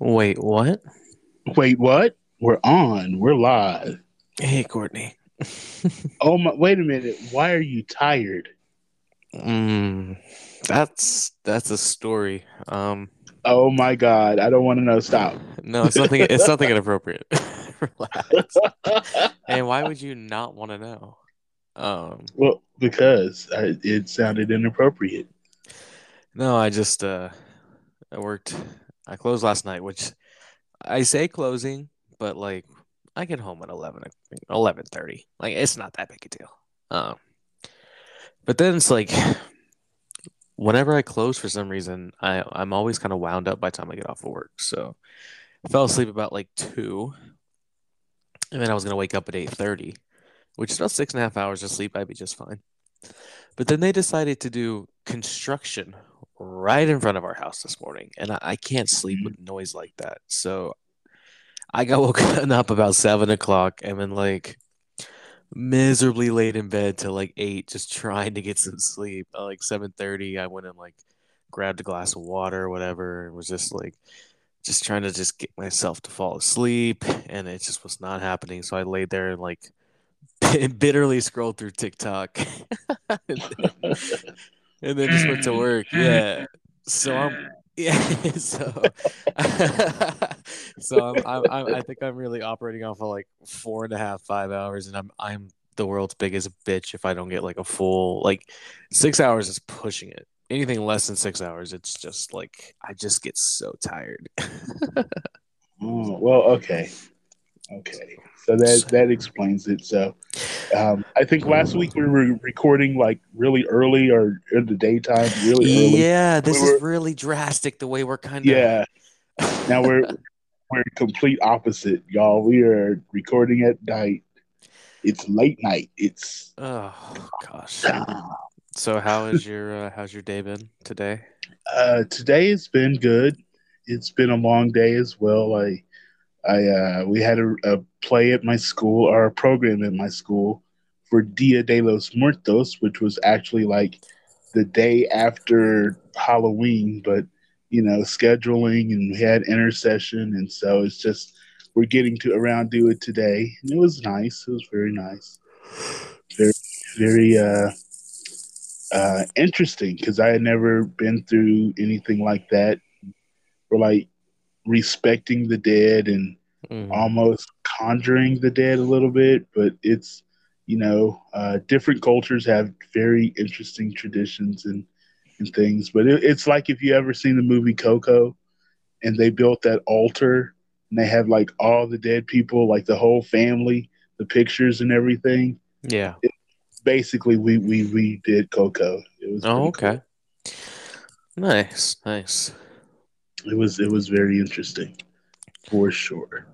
Wait, what? Wait, what? We're on. We're live. Hey, Courtney. Oh my! Wait a minute. Why are you tired? Mm, that's that's a story. Um, Oh my God! I don't want to know. Stop. no, it's nothing. It's nothing inappropriate. Relax. And why would you not want to know? Um, Well, because I, it sounded inappropriate. no, I just uh, I worked. I closed last night, which I say closing, but like I get home at 11, 11:30. Like it's not that big a deal. Um, but then it's like whenever I close for some reason, I I'm always kind of wound up by time I get off of work. So I fell asleep about like two, and then I was gonna wake up at 8:30, which is about six and a half hours of sleep. I'd be just fine. But then they decided to do construction right in front of our house this morning, and I, I can't sleep mm-hmm. with noise like that. So I got woken up about seven o'clock and then like miserably laid in bed till like eight, just trying to get some sleep. At like seven thirty, I went and like grabbed a glass of water or whatever, and was just like just trying to just get myself to fall asleep, and it just was not happening. So I laid there and like bitterly scrolled through TikTok, and then, just went to mm. work. Mm. Yeah. So I'm yeah. So so I'm, I'm, I'm I think I'm really operating off of like four and a half five hours, and I'm I'm the world's biggest bitch if I don't get like a full like six hours is pushing it. Anything less than six hours, it's just like I just get so tired. Oh, well, okay, okay. So that that explains it. So, um, I think last week we were recording like really early or in the daytime, really early. Yeah, this We is were- really drastic the way we're kind of Yeah. Now we're we're complete opposite, y'all. We are recording at night. It's late night. It's oh gosh. So how is your uh, how's your day been today? uh, today has been good. It's been a long day as well. I I uh, we had a, a play at my school or a program at my school for Dia de los Muertos, which was actually like the day after Halloween, but you know, scheduling and we had intercession and so it's just we're getting to around do it today. And it was nice. It was very nice. Very very uh uh interesting because I had never been through anything like that. We're like respecting the dead and Mhm. almost conjuring the dead a little bit, but it's you know uh, different cultures have very interesting traditions and and things. But it, it's like if you ever seen the movie Coco, and they built that altar and they have like all the dead people, like the whole family, the pictures and everything. Yeah. Basically, we we we did Coco. It was Oh, okay. Nice, nice. It was it was very interesting, for sure.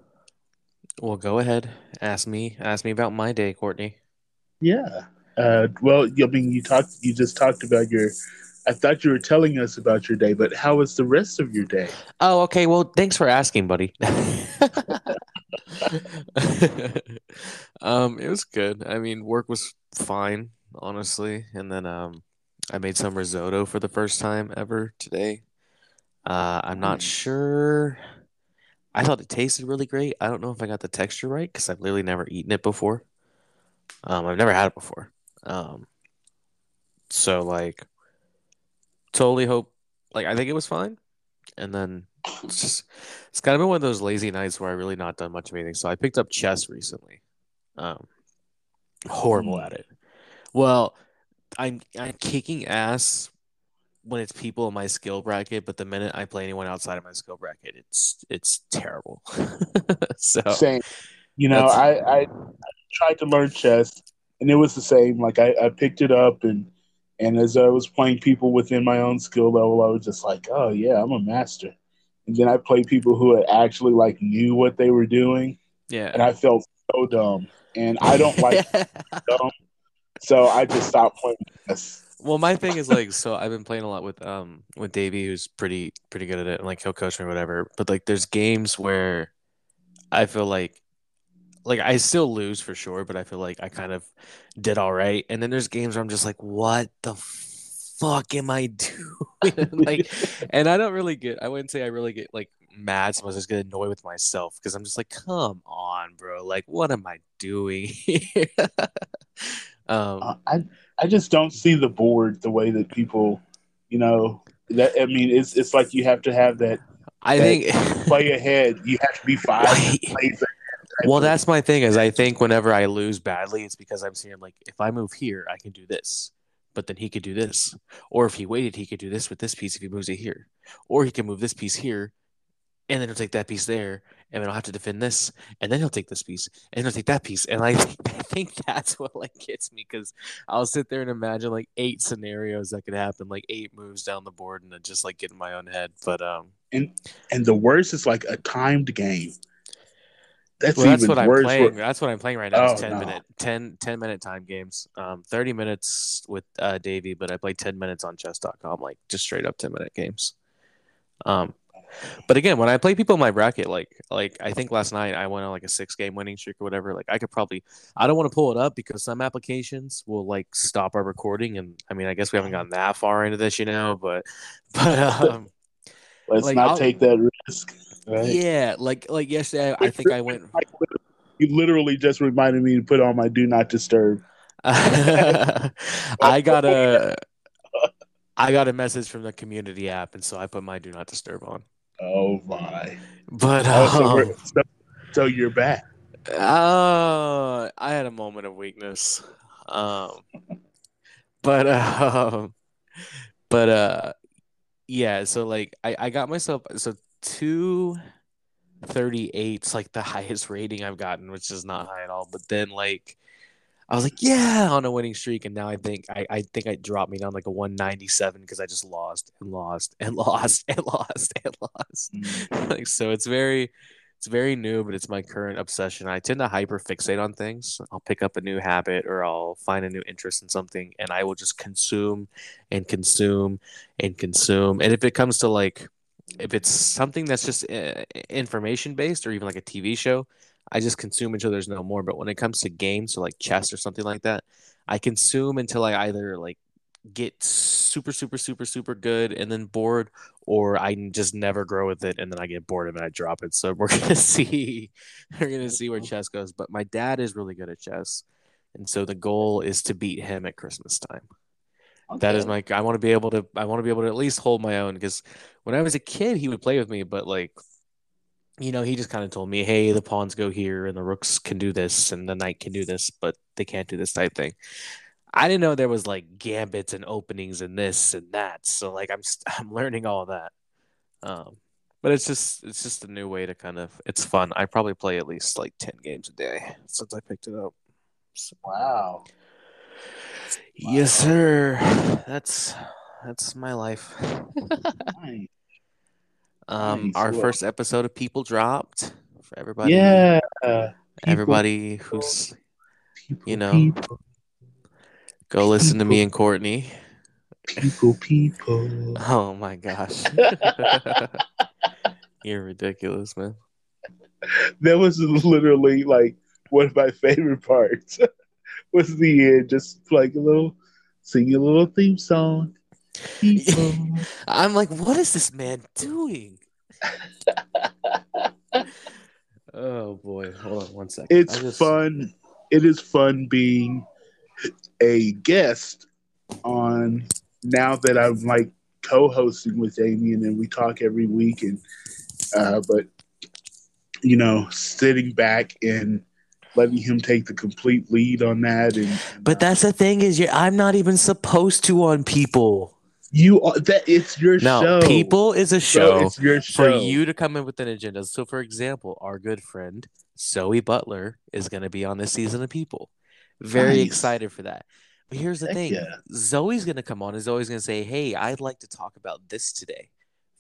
Well, go ahead. Ask me. Ask me about my day, Courtney. Yeah. Uh, well, I mean, you talked. You just talked about your. I thought you were telling us about your day, but how was the rest of your day? Oh, okay. Well, thanks for asking, buddy. um, it was good. I mean, work was fine, honestly. And then um, I made some risotto for the first time ever today. Uh, I'm not Nice. sure. I thought it tasted really great. I don't know if I got the texture right because I've literally never eaten it before. Um, I've never had it before. Um, so like, totally hope. Like, I think it was fine. And then it's just it's kind of been one of those lazy nights where I really not done much of anything. So I picked up chess recently. Um, horrible Hmm. at it. Well, I'm I'm kicking ass when it's people in my skill bracket, but the minute I play anyone outside of my skill bracket, it's it's terrible. so Same. You know, That's- I, I tried to learn chess, and it was the same. Like I, I picked it up, and and as I was playing people within my own skill level, I was just like, oh yeah, I'm a master. And then I played people who had actually like knew what they were doing, yeah. and I felt so dumb. And I don't like dumb, so I just stopped playing chess. Well, my thing is like, so I've been playing a lot with um with Davey, who's pretty pretty good at it, and like he'll coach me or whatever. But like, there's games where I feel like like I still lose for sure, but I feel like I kind of did all right. And then there's games where I'm just like, what the fuck am I doing? like, and I don't really get. I wouldn't say I really get like mad. So I just get annoyed with myself because I'm just like, come on, bro. Like, what am I doing? Here? Um, Uh, I I just don't see the board the way that people, you know, that I mean, it's it's like you have to have that I that think play ahead. You have to be five Right. Well, that's my thing. Is I think whenever I lose badly, it's because I'm seeing like if I move here, I can do this, but then he could do this, or if he waited, he could do this with this piece if he moves it here, or he can move this piece here, and then he'll take that piece there, and then I'll have to defend this, and then he'll take this piece, and he'll take that piece, and I, I think that's what like gets me because I'll sit there and imagine like eight scenarios that could happen, like eight moves down the board, and then just like get in my own head. But um, and and the worst is like a timed game. That's well, that's even what I'm playing. for- That's what I'm playing right now. Is Oh, 10 no. minute, 10, 10 minute time games. Um, 30 minutes with uh, Davey, but I play 10 minutes on chess.com, like just straight up 10 minute games. Um, but again, when I play people in my bracket, like like I think last night I went on like a six game winning streak or whatever. Like I could probably I don't want to pull it up because some applications will like stop our recording, and I mean I guess we haven't gotten that far into this, you know. But but um, Let's like, not I'll- take that risk. Right? yeah, like like yesterday I think I went. You literally just reminded me to put on my do not disturb. I got a I got a message from the community app, and so I put my do not disturb on. Oh my! But Oh, so, um, so, so you're back. uh, I had a moment of weakness. Um, but um, but uh, yeah. So like, I I got myself so two like the highest rating I've gotten, which is not high at all. But then like. I was like, yeah, on a winning streak, and now I think I, I think I dropped me down like a 197 because I just lost and lost and lost and lost and lost. like so it's very it's very new but it's my current obsession. I tend to hyper fixate on things. I'll pick up a new habit or i'll find a new interest in something and i will just consume and consume and consume. And if it comes to like if it's something that's just uh, information based or even like a tv show i just consume until there's no more but when it comes to games so like chess or something like that i consume until i either like get super super super super good and then bored or I just never grow with it and then I get bored and I drop it. So we're gonna see we're gonna see where chess goes. But my dad is really good at chess. And so the goal is to beat him at Christmas time. That is my I want to be able to I want to be able to at least hold my own because when I was a kid he would play with me, but like you know, he just kind of told me, "Hey, the pawns go here, and the rooks can do this, and the knight can do this, but they can't do this type thing." I didn't know there was like gambits and openings and this and that. So like I'm I'm learning all that. Um, but it's just it's just a new way to kind of it's fun. I probably play at least like ten games a day since I picked it up. So, Wow. yes, sir. That's that's my life. Nice. Um, Nice. our Well- first episode of People dropped for everybody. Yeah. people, everybody who's people, you know, people, go listen to me and Courtney. people, people. Oh my gosh. You're ridiculous, man. That was literally like one of my favorite parts. was the end, just like a little, sing a little theme song. People. I'm like, what is this man doing? oh boy. Hold on one second. it's just- fun. It is fun being a guest on now that I'm like co-hosting with Damien and then we talk every week and uh but you know sitting back and letting him take the complete lead on that and But that's the thing is you I'm not even supposed to on people. You are that it's your No, show people is a Bro, show it's your for you to come in with an agenda. So for example, our good friend Zoe Butler is gonna be on this season of People. Very Nice. excited for that. But here's the Heck thing. yeah. Zoe's gonna come on Is Zoe's gonna say, Hey, I'd like to talk about this today.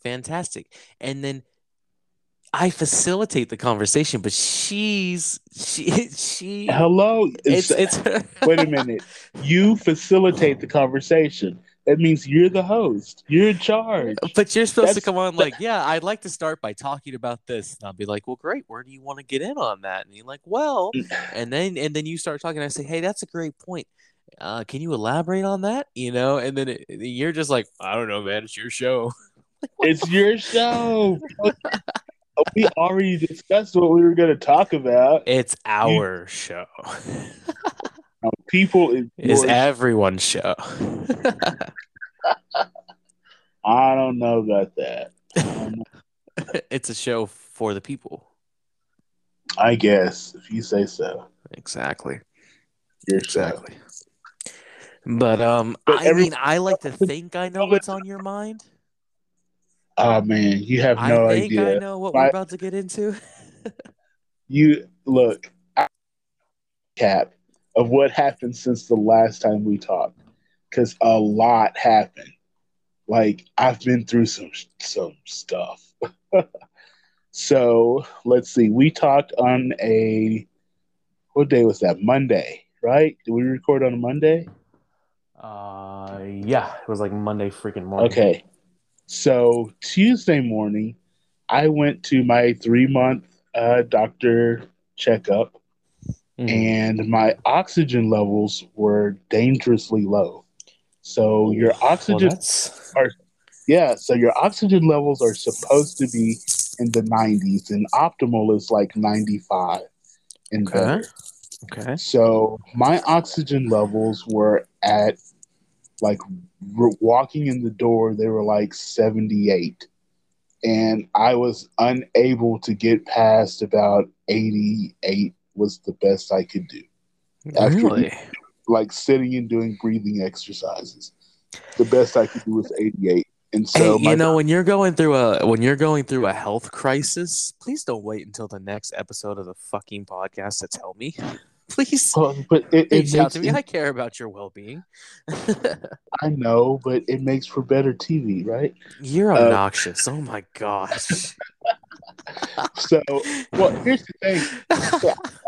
Fantastic. And then I facilitate the conversation, but she's she she hello it's it's wait a minute you facilitate the conversation that means you're the host you're in charge But you're supposed to come on like, yeah, I'd like to start by talking about this. And I'll be like, well, great. Where do you want to get in on that? And you're like, well, and then and then you start talking. I say, hey, that's a great point. uh, can you elaborate on that? You know, and then it, you're just like, I don't know, man. It's your show. It's your show. we already discussed what we were going to talk about. It's our show. People is everyone's show. I don't know about that. Know. it's a show for the people. I guess if you say so, Exactly. your show. Exactly. But um, But I every- mean, I like to think I know what's on your mind. Oh man, you have I no think idea. I know what we're about to get into. You look, I- cap of what happened since the last time we talked, because a lot happened. Like I've been through some some stuff. so let's see. We talked on a what day was that? Monday, right? Did we record on a Monday? Uh, yeah, it was like Monday freaking morning. Okay. So Tuesday morning, I went to my three month uh, doctor checkup, Mhm. and my oxygen levels were dangerously low. So your Well, oxygen, that's yeah, so your oxygen levels are supposed to be in the 90s, and optimal is like 95 and Okay. better. okay. So my oxygen levels were at like walking in the door, they were like 78. And I was unable to get past about 88 was the best I could do. After- Really? Like sitting and doing breathing exercises. The best I could do was 88. And so hey, you know, when you're going through a when you're going through a health crisis, please don't wait until the next episode of the fucking podcast to tell me. Please Well, but it, it reach out makes to me. I care about your well being. I know, but it makes for better TV, right? You're Uh, obnoxious. oh my gosh. So, well, here's the thing.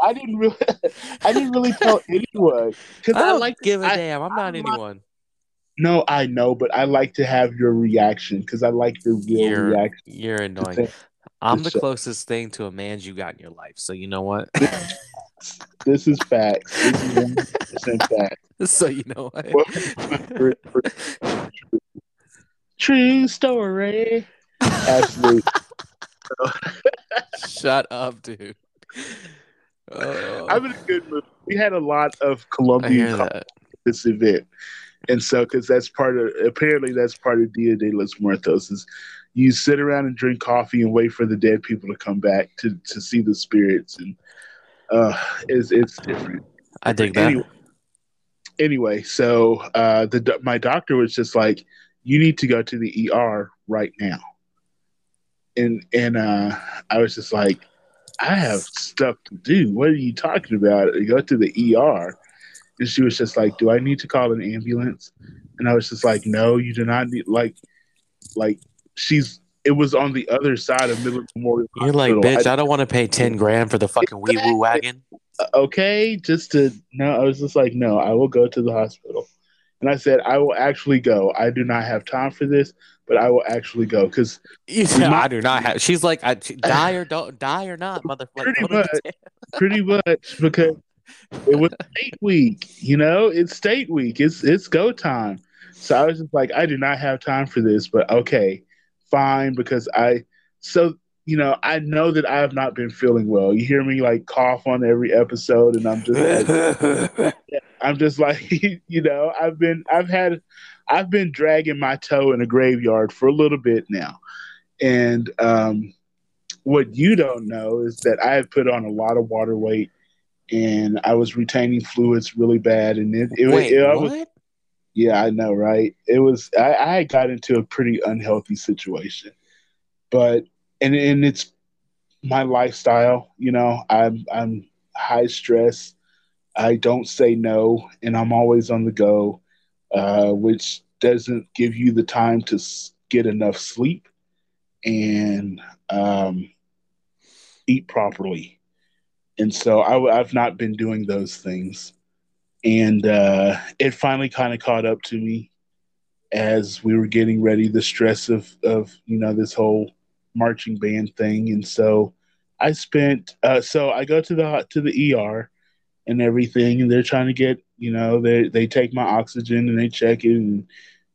I didn't really, I didn't really tell anyone because I I, don't like. give a I- damn. I'm not I'm not- anyone. No, I know, but I like to have your reaction because I like your real You're reaction. you're annoying. I'm the show. closest thing to a man you got in your life. So you know what? This is facts. This is fact. so you know what? True story. Absolutely. Shut up, dude. Oh, I'm in a good mood. We had a lot of Colombian this event. And so, because that's part of, apparently, that's part of Dia de los Muertos is you sit around and drink coffee and wait for the dead people to come back to, to see the spirits. And uh, it's, it's different. I dig that. Anyway, anyway so uh, the my doctor was just like, you need to go to the ER right now. And, and uh, I was just like, I have stuff to do. What are you talking about? Go to the ER. And she was just like, "Do I need to call an ambulance?" And I was just like, "No, you do not need like, like she's. It was on the other side of Midland Memorial. You're like, bitch, I don't want to pay 10 grand for the fucking wee woo wagon. Okay, just to no. I was just like, no, I will go to the hospital. And I said, I will actually go. I do not have time for this, but I will actually go because said, I do not have. She's like, I, die or don't die or not, motherfucker. Pretty much. pretty much because it was state week. You know, it's state week. It's it's go time. So I was just like, I do not have time for this, but okay, fine, because I so you know I know that I have not been feeling well. You hear me like cough on every episode, and I'm just like, I'm just like, you know, I've been I've had I've been dragging my toe in a graveyard for a little bit now, and um, what you don't know is that I have put on a lot of water weight and I was retaining fluids really bad. And it, it, Wait, it, I what? was, yeah, I know, right? It was, I, I got into a pretty unhealthy situation, but, and, and it's my lifestyle, you know, I'm, I'm high stress. I don't say no, and I'm always on the go, uh, which doesn't give you the time to get enough sleep and um, eat properly. And so I, have not been doing those things. And uh, it finally kind of caught up to me as we were getting ready, the stress of, of you know, this whole marching band thing. And so I spent, uh, so I go to the, to the ER and everything, and they're trying to get You know, they they take my oxygen and they check it, and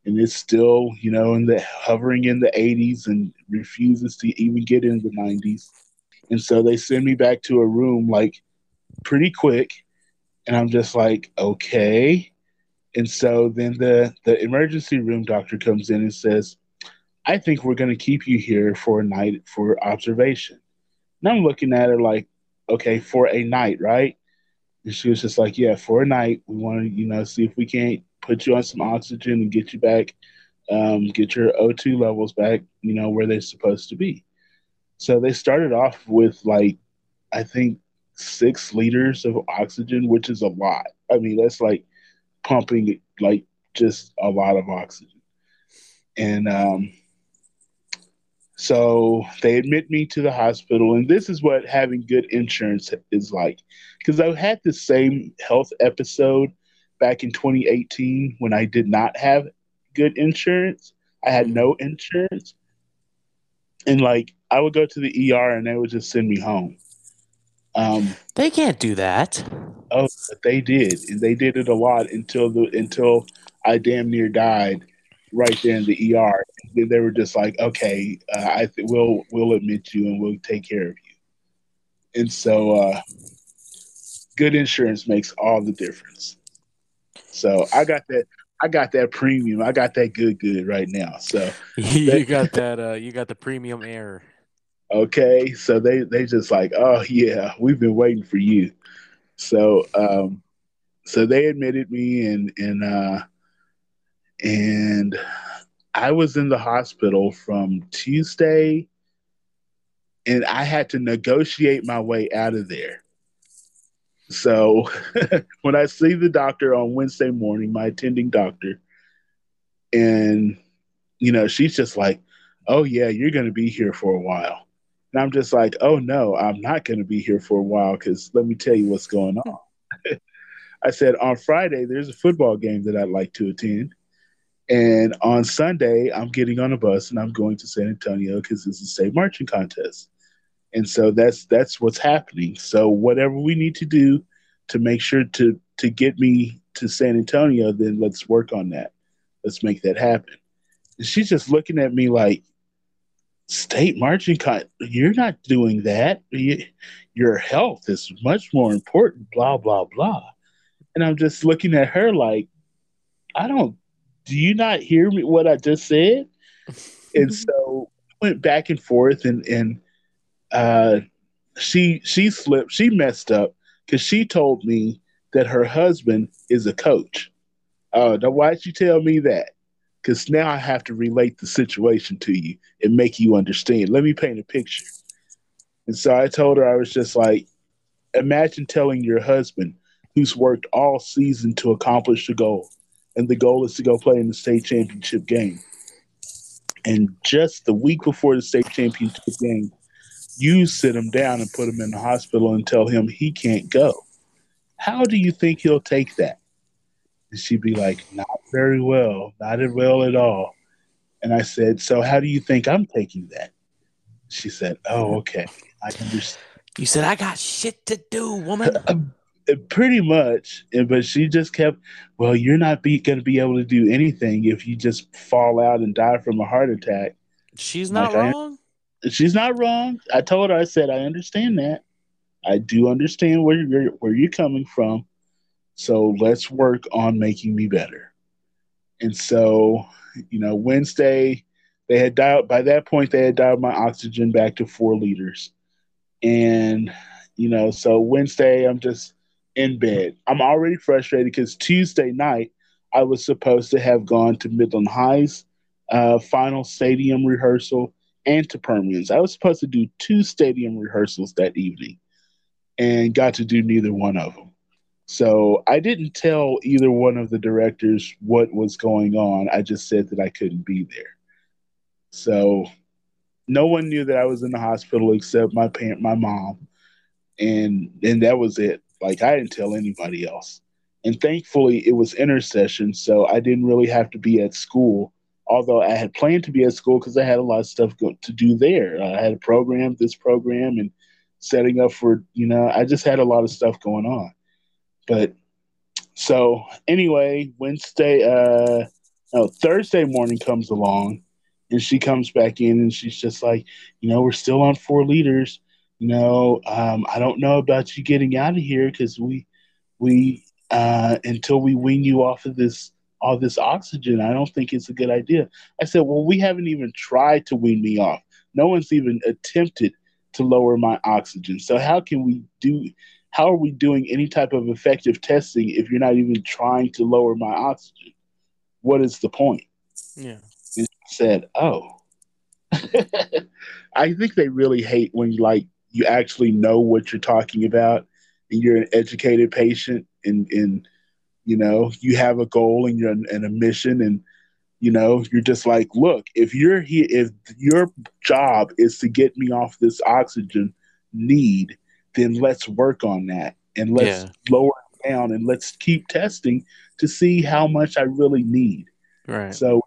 and it's still you know in the hovering in the 80s and refuses to even get in the 90s. And so they send me back to a room like pretty quick, and I'm just like, okay. And so then the the emergency room doctor comes in and says, I think we're going to keep you here for a night for observation. And I'm looking at her like, okay, for a night, right? And she was just like, yeah, for a night, we want to, you know, see if we can't put you on some oxygen and get you back, um, get your O2 levels back, you know, where they're supposed to be. So they started off with like, I think six liters of oxygen, which is a lot. I mean, that's like pumping like just a lot of oxygen. And um, so they admit me to the hospital, and this is what having good insurance is like. Because I had the same health episode back in 2018 when I did not have good insurance. I had no insurance. And like I would go to the ER and they would just send me home. Um, they can't do that. Oh, they did. And they did it a lot until the until I damn near died right there in the ER. They were just like, okay, uh, I th- we'll we'll admit you and we'll take care of you. And so, uh, good insurance makes all the difference. So I got that. I got that premium. I got that good, good right now. So you got that. Uh, you got the premium air. Okay, so they they just like, oh yeah, we've been waiting for you. So um, so they admitted me and and uh, and I was in the hospital from Tuesday, and I had to negotiate my way out of there. So when I see the doctor on Wednesday morning, my attending doctor, and you know, she's just like, "Oh yeah, you're going to be here for a while," and I'm just like, "Oh no, I'm not going to be here for a while because let me tell you what's going on." I said on Friday there's a football game that I'd like to attend. And on Sunday, I'm getting on a bus and I'm going to San Antonio because it's a state marching contest. And so that's that's what's happening. So whatever we need to do to make sure to to get me to San Antonio, then let's work on that. Let's make that happen. And she's just looking at me like, state marching con you're not doing that. You, your health is much more important, blah, blah, blah. And I'm just looking at her like, I don't do you not hear me what I just said? and so went back and forth and and uh she she slipped, she messed up because she told me that her husband is a coach. Uh now why'd you tell me that? Because now I have to relate the situation to you and make you understand. Let me paint a picture. And so I told her I was just like, imagine telling your husband who's worked all season to accomplish the goal and the goal is to go play in the state championship game. And just the week before the state championship game, you sit him down and put him in the hospital and tell him he can't go. How do you think he'll take that? And she'd be like, Not very well, not well at all. And I said, So how do you think I'm taking that? She said, Oh, okay. I understand. You said, I got shit to do, woman. pretty much but she just kept well you're not be, going to be able to do anything if you just fall out and die from a heart attack. She's not like, wrong? I, she's not wrong. I told her i said i understand that. I do understand where you're where you're coming from. So let's work on making me better. And so you know wednesday they had dialed by that point they had dialed my oxygen back to four liters. And you know so wednesday i'm just in bed. I'm already frustrated because Tuesday night I was supposed to have gone to Midland High's uh, final stadium rehearsal and to Permian's. I was supposed to do two stadium rehearsals that evening and got to do neither one of them. So I didn't tell either one of the directors what was going on. I just said that I couldn't be there. So no one knew that I was in the hospital except my parent, my mom, and and that was it. Like I didn't tell anybody else. And thankfully, it was intercession, so I didn't really have to be at school. Although I had planned to be at school because I had a lot of stuff go- to do there. I had a program, this program, and setting up for you know. I just had a lot of stuff going on. But so anyway, Wednesday, uh, no, Thursday morning comes along, and she comes back in, and she's just like, you know, we're still on four liters. You know, um, I don't know about you getting out of here because we, we, uh, until we wean you off of this, all this oxygen, I don't think it's a good idea. I said, well, we haven't even tried to wean me off. No one's even attempted to lower my oxygen. So how can we do? how are we doing any type of effective testing if you're not even trying to lower my oxygen? What is the point? Yeah. And said, oh. I think they really hate when like you actually know what you're talking about and you're an educated patient and, and you know, you have a goal and you're and a mission and you know, you're just like, look, if you're here, if your job is to get me off this oxygen need, then let's work on that and let's yeah. lower it down and let's keep testing to see how much I really need. Right. So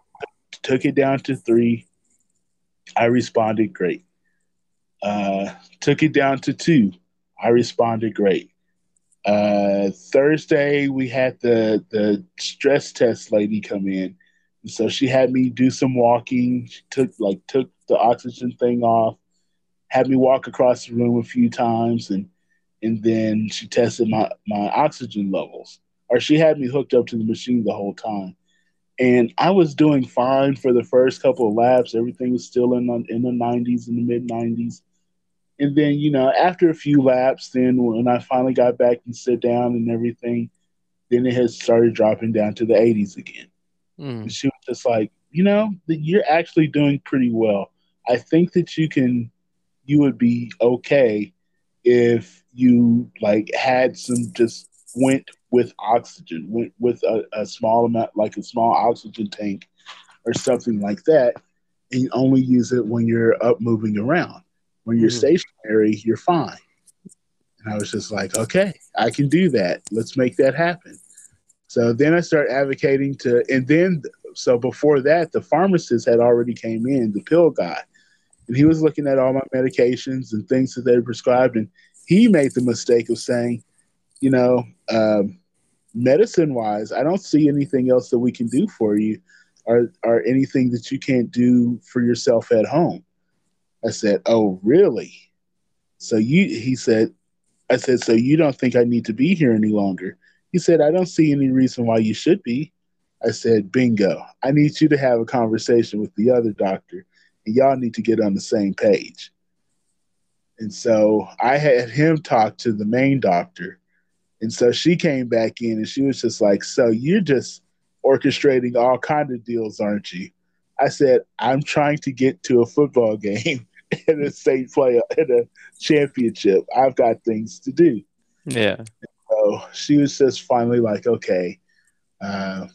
took it down to three. I responded great. Uh, took it down to two. I responded great. Uh, Thursday we had the the stress test lady come in, so she had me do some walking. She took like took the oxygen thing off, had me walk across the room a few times and and then she tested my my oxygen levels or she had me hooked up to the machine the whole time and i was doing fine for the first couple of laps. Everything was still in the, in the 90s in the mid 90s and then you know after a few laps then when i finally got back and sit down and everything then it has started dropping down to the 80s again. Mm. and she was just like you know you're actually doing pretty well. I think that you can you would be okay if you like had some just went with oxygen, went with a, a small amount, like a small oxygen tank or something like that, and you only use it when you're up moving around. When you're mm-hmm. stationary, you're fine. And I was just like, okay, I can do that. Let's make that happen. So then I start advocating to, and then so before that, the pharmacist had already came in, the pill guy, and he was looking at all my medications and things that they prescribed, and he made the mistake of saying, you know, um, medicine wise, I don't see anything else that we can do for you, or or anything that you can't do for yourself at home. I said, oh, really? So you, he said, I said, so you don't think I need to be here any longer? He said, I don't see any reason why you should be. I said, bingo. I need you to have a conversation with the other doctor and y'all need to get on the same page. And so I had him talk to the main doctor. And so she came back in and she was just like, So you're just orchestrating all kind of deals, aren't you? I said, I'm trying to get to a football game in a state play in a championship. I've got things to do. Yeah. so she was just finally like, okay, uh,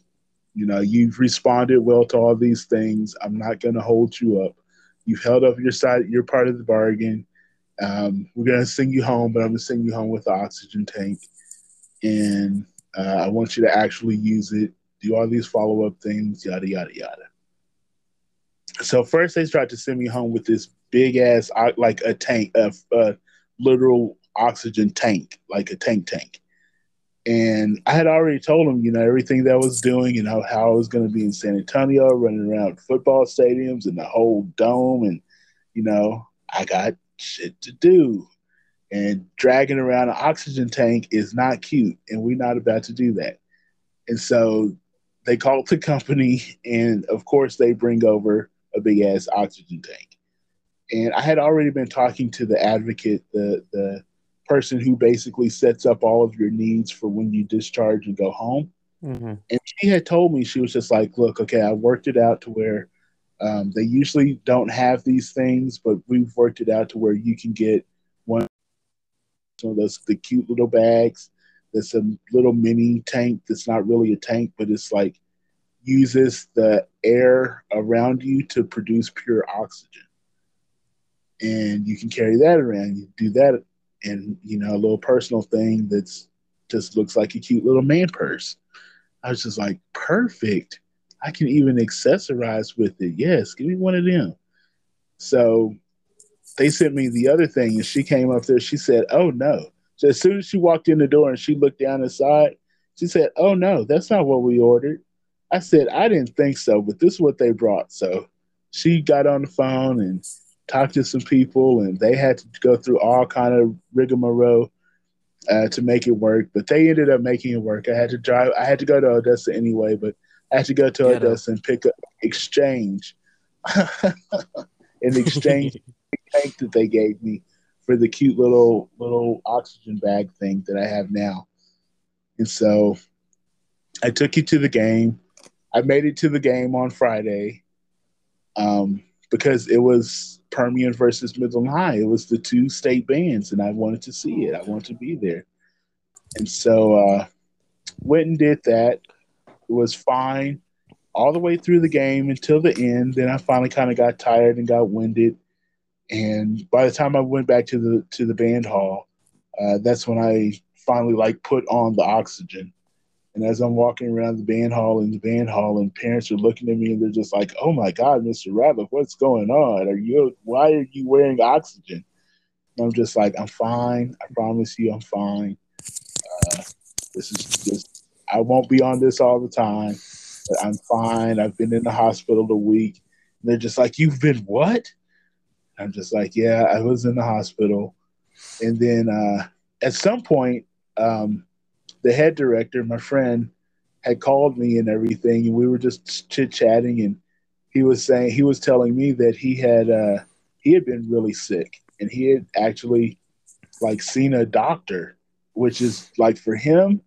you know, you've responded well to all these things. I'm not going to hold you up. You've held up your side, your part of the bargain. Um, we're going to send you home, but I'm going to send you home with the oxygen tank. And uh, I want you to actually use it, do all these follow up things, yada, yada, yada. So, first, they tried to send me home with this big ass, like a tank, a, a literal oxygen tank, like a tank tank. And I had already told him, you know, everything that I was doing and how, how I was going to be in San Antonio, running around football stadiums and the whole dome. And, you know, I got shit to do. And dragging around an oxygen tank is not cute. And we're not about to do that. And so they called the company. And of course, they bring over a big ass oxygen tank. And I had already been talking to the advocate, the, the, person who basically sets up all of your needs for when you discharge and go home. Mm-hmm. And she had told me, she was just like, look, okay, I worked it out to where um, they usually don't have these things, but we've worked it out to where you can get of those the cute little bags. There's a little mini tank that's not really a tank, but it's like uses the air around you to produce pure oxygen. And you can carry that around. You do that and you know a little personal thing that's just looks like a cute little man purse. I was just like, perfect. I can even accessorize with it. Yes, give me one of them. So they sent me the other thing, and she came up there. She said, "Oh no!" So as soon as she walked in the door and she looked down the side, She said, "Oh no, that's not what we ordered." I said, "I didn't think so, but this is what they brought." So she got on the phone and talked to some people, and they had to go through all kind of rigmarole uh, to make it work. But they ended up making it work. I had to drive. I had to go to Odessa anyway, but I had to go to Get Odessa up. and pick up exchange in exchange tank that they gave me for the cute little little oxygen bag thing that I have now. And so I took you to the game. I made it to the game on Friday um, because it was Permian versus Midland High. It was the two state bands, and I wanted to see it. I wanted to be there. And so uh, went and did that. It was fine all the way through the game until the end. Then I finally kind of got tired and got winded. And by the time I went back to the to the band hall, uh, that's when I finally like put on the oxygen. And as I'm walking around the band hall in the band hall, and parents are looking at me and they're just like, "Oh my God, Mr. Ratliff, what's going on? Are you? Why are you wearing oxygen?" And I'm just like, "I'm fine. I promise you, I'm fine. Uh, this is just. I won't be on this all the time, but I'm fine. I've been in the hospital a week." And they're just like, "You've been what?" I'm just like, "Yeah, I was in the hospital." And then uh, at some point, um, the head director, my friend, had called me and everything, and we were just chit chatting, and he was saying he was telling me that he had uh, he had been really sick, and he had actually like seen a doctor, which is like for him,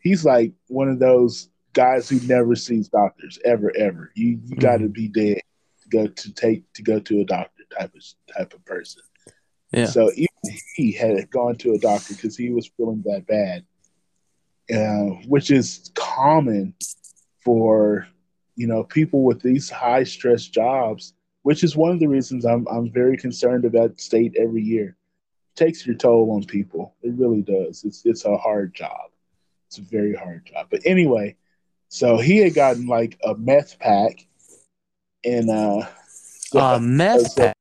he's like one of those guys who never sees doctors ever, ever. You you mm-hmm. got to be dead to go to take to go to a doctor type of type of person. Yeah. So even he had gone to a doctor because he was feeling that bad, uh, which is common for you know people with these high stress jobs. Which is one of the reasons I'm I'm very concerned about state every year. It takes your toll on people. It really does. It's it's a hard job. It's a very hard job. But anyway, so he had gotten like a meth pack, and uh, so, uh meth pack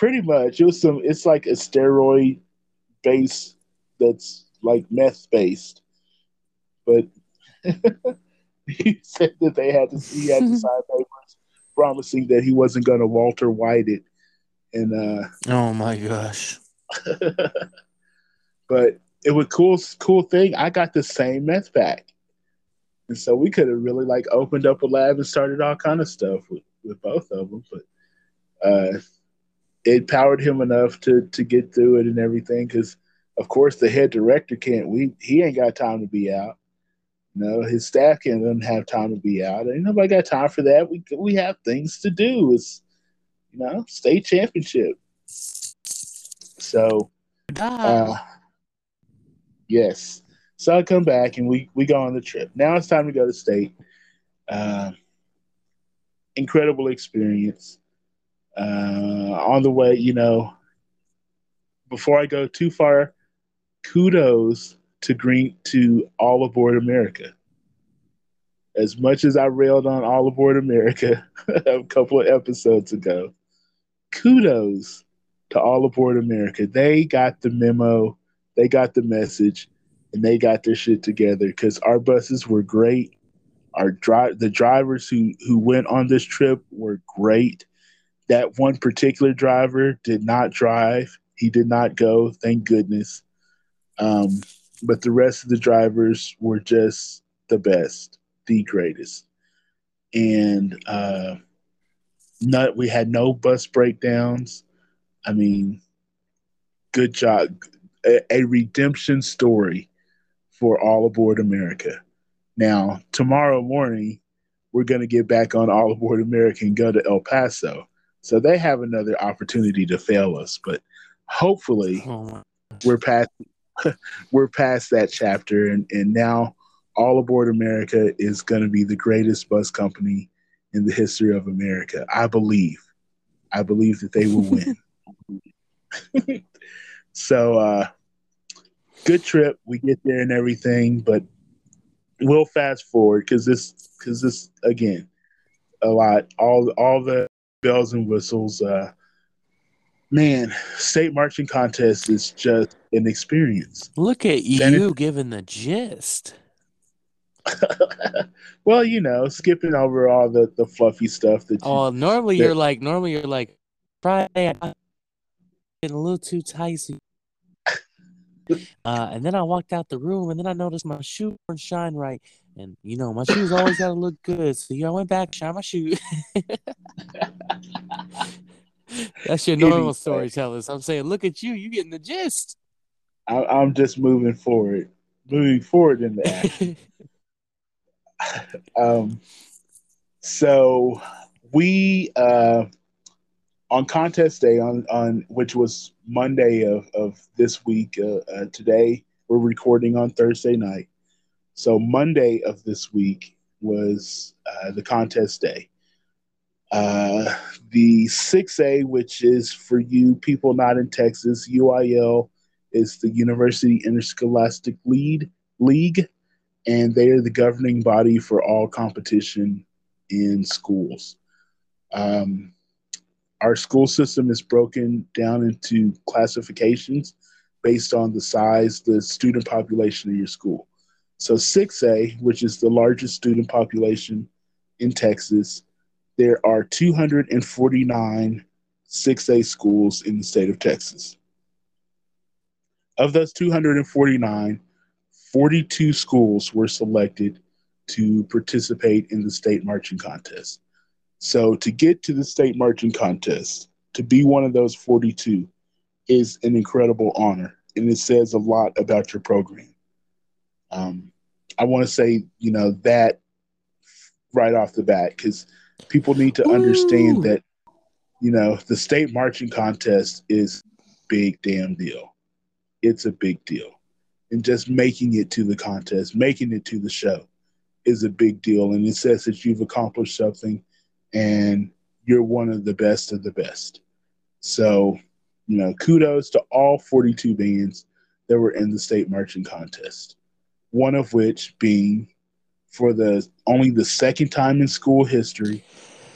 pretty much it was some it's like a steroid base that's like meth based. But he said that they had to he had to sign papers promising that he wasn't going to walter white it. And uh oh my gosh. But it was cool cool thing. I got the same meth pack and so we could have really like opened up a lab and started all kind of stuff with, with both of them but uh it powered him enough to to get through it and everything. Because of course the head director can't. We he ain't got time to be out. You know, his staff can't doesn't have time to be out. Ain't nobody got time for that. We we have things to do. It's you know state championship. So, uh, yes. So I come back and we we go on the trip. Now it's time to go to state. Uh, incredible experience uh, on the way, you know, before I go too far, kudos to Green to All Aboard America. As much as I railed on All Aboard America a couple of episodes ago, kudos to All Aboard America. They got the memo, they got the message, and they got their shit together because our buses were great. Our dri- the drivers who who went on this trip were great that one particular driver did not drive. He did not go, thank goodness. Um, but the rest of the drivers were just the best, the greatest. And uh, not, we had no bus breakdowns. I mean, good job. A, a redemption story for All Aboard America. Now, tomorrow morning, we're going to get back on All Aboard America and go to El Paso. So they have another opportunity to fail us, but hopefully oh we're past we're past that chapter and, and now all aboard America is going to be the greatest bus company in the history of America. I believe. I believe that they will win. so uh good trip. We get there and everything, but we'll fast forward because this because this again a lot all all the bells and whistles. Uh, man, state marching contest is just an experience. Look at you giving the gist. well, you know, skipping over all the, the fluffy stuff that. Oh, you, normally that, you're like normally you're like Friday. I getting a little too tight. Uh, and then I walked out the room, and then I noticed my shoe weren't shine right. And you know, my shoes always gotta look good. So yeah, I went back, shine my shoe. That's your normal anyway. storytellers. I'm saying, look at you, you getting the gist. I, I'm just moving forward, moving forward in the action. um, so we uh, on contest day on on which was Monday of of this week. Uh, uh, today we're recording on Thursday night, so Monday of this week was uh, the contest day. Uh, the 6A, which is for you people not in Texas, UIL is the University Interscholastic Lead League and they are the governing body for all competition in schools. Um, our school system is broken down into classifications based on the size, the student population of your school. So 6A, which is the largest student population in Texas, there are 249 6A schools in the state of Texas. Of those 249, 42 schools were selected to participate in the state marching contest. So to get to the state marching contest, to be one of those 42 is an incredible honor. And it says a lot about your program. Um, I want to say, you know, that right off the bat, because people need to Ooh. understand that, you know, the state marching contest is big damn deal. It's a big deal and just making it to the contest, making it to the show is a big deal. And it says that you've accomplished something and you're one of the best of the best. So, you know, kudos to all 42 bands that were in the state marching contest. One of which being for the only the second time in school history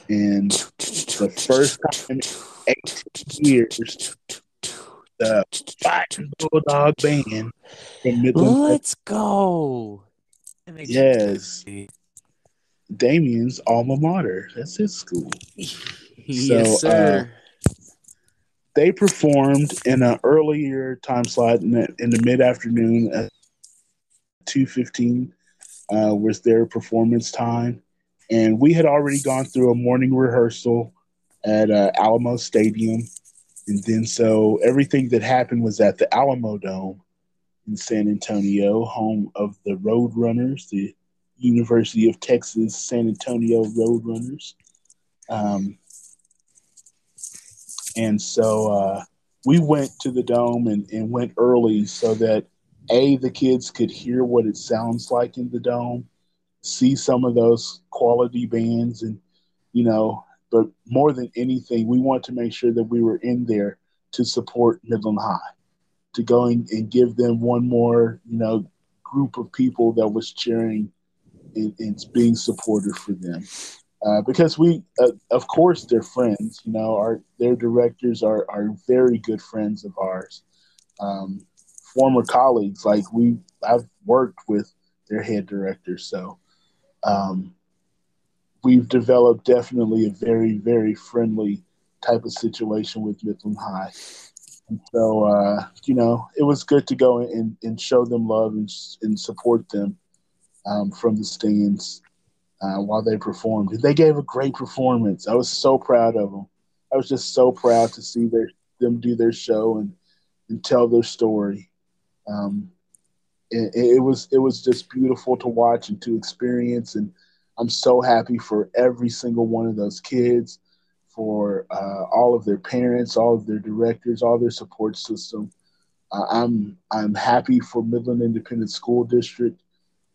and the first time in 18 years the Fighting Bulldog Band from Midland. Let's go. Yes. Damien's alma mater. That's his school. yes, so, sir. Uh, they performed in an earlier time slot in the, in the mid afternoon at 2.15 uh, was their performance time. And we had already gone through a morning rehearsal at uh, Alamo Stadium and then so everything that happened was at the Alamo Dome in San Antonio, home of the Roadrunners, the University of Texas San Antonio Roadrunners. Um, and so uh, we went to the dome and, and went early so that a the kids could hear what it sounds like in the dome, see some of those quality bands, and you know but more than anything, we want to make sure that we were in there to support Midland High, to go and, and give them one more, you know, group of people that was cheering and, and being supportive for them. Uh, because we, uh, of course, they're friends. You know, our their directors are are very good friends of ours, um, former colleagues. Like we, I've worked with their head director, so um, we've developed definitely a very, very friendly type of situation with Midland High. And so, uh, you know, it was good to go and, and show them love and, and support them um, from the stands uh, while they performed. They gave a great performance. I was so proud of them. I was just so proud to see their them do their show and, and tell their story. Um, it, it was it was just beautiful to watch and to experience and I'm so happy for every single one of those kids, for uh, all of their parents, all of their directors, all their support system. Uh, I'm I'm happy for Midland Independent School District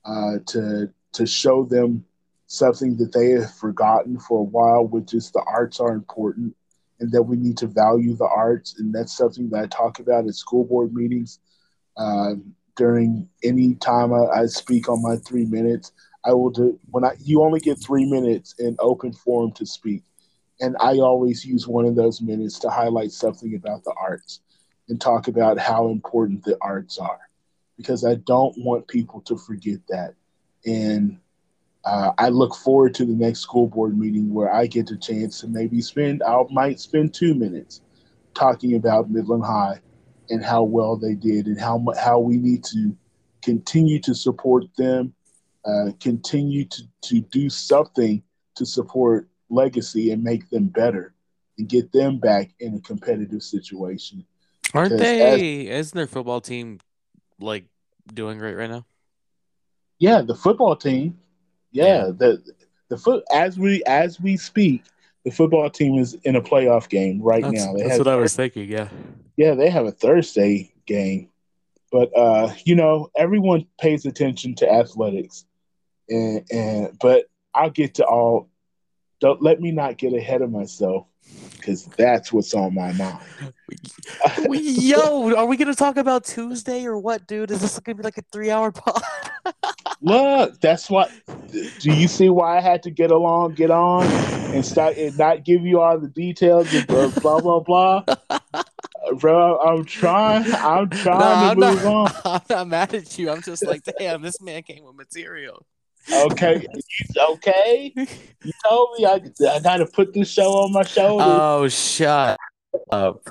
uh, to to show them something that they have forgotten for a while, which is the arts are important and that we need to value the arts, and that's something that I talk about at school board meetings. Um, during any time I, I speak on my three minutes, I will do when I you only get three minutes in open forum to speak. And I always use one of those minutes to highlight something about the arts and talk about how important the arts are. Because I don't want people to forget that. and uh, I look forward to the next school board meeting where I get the chance to maybe spend I might spend two minutes talking about Midland High and how well they did and how how we need to continue to support them, uh, continue to, to do something to support legacy and make them better and get them back in a competitive situation. Aren't they? As, isn't their football team like doing great right now? Yeah, the football team. Yeah, yeah. the the foot as we as we speak, the football team is in a playoff game right that's, now. They that's what I was thinking. Yeah, yeah, they have a Thursday game, but uh, you know, everyone pays attention to athletics, and and but I'll get to all. Don't let me not get ahead of myself because that's what's on my mind. Yo, are we gonna talk about Tuesday or what, dude? Is this gonna be like a three-hour pod? Look, that's what. Do you see why I had to get along, get on, and start and not give you all the details of blah blah blah? Bro, I'm trying. I'm trying no, to I'm move not, on. I'm not mad at you. I'm just like, damn, this man came with material. Okay, okay. You told me I, I got to put this show on my shoulders. Oh, shut up.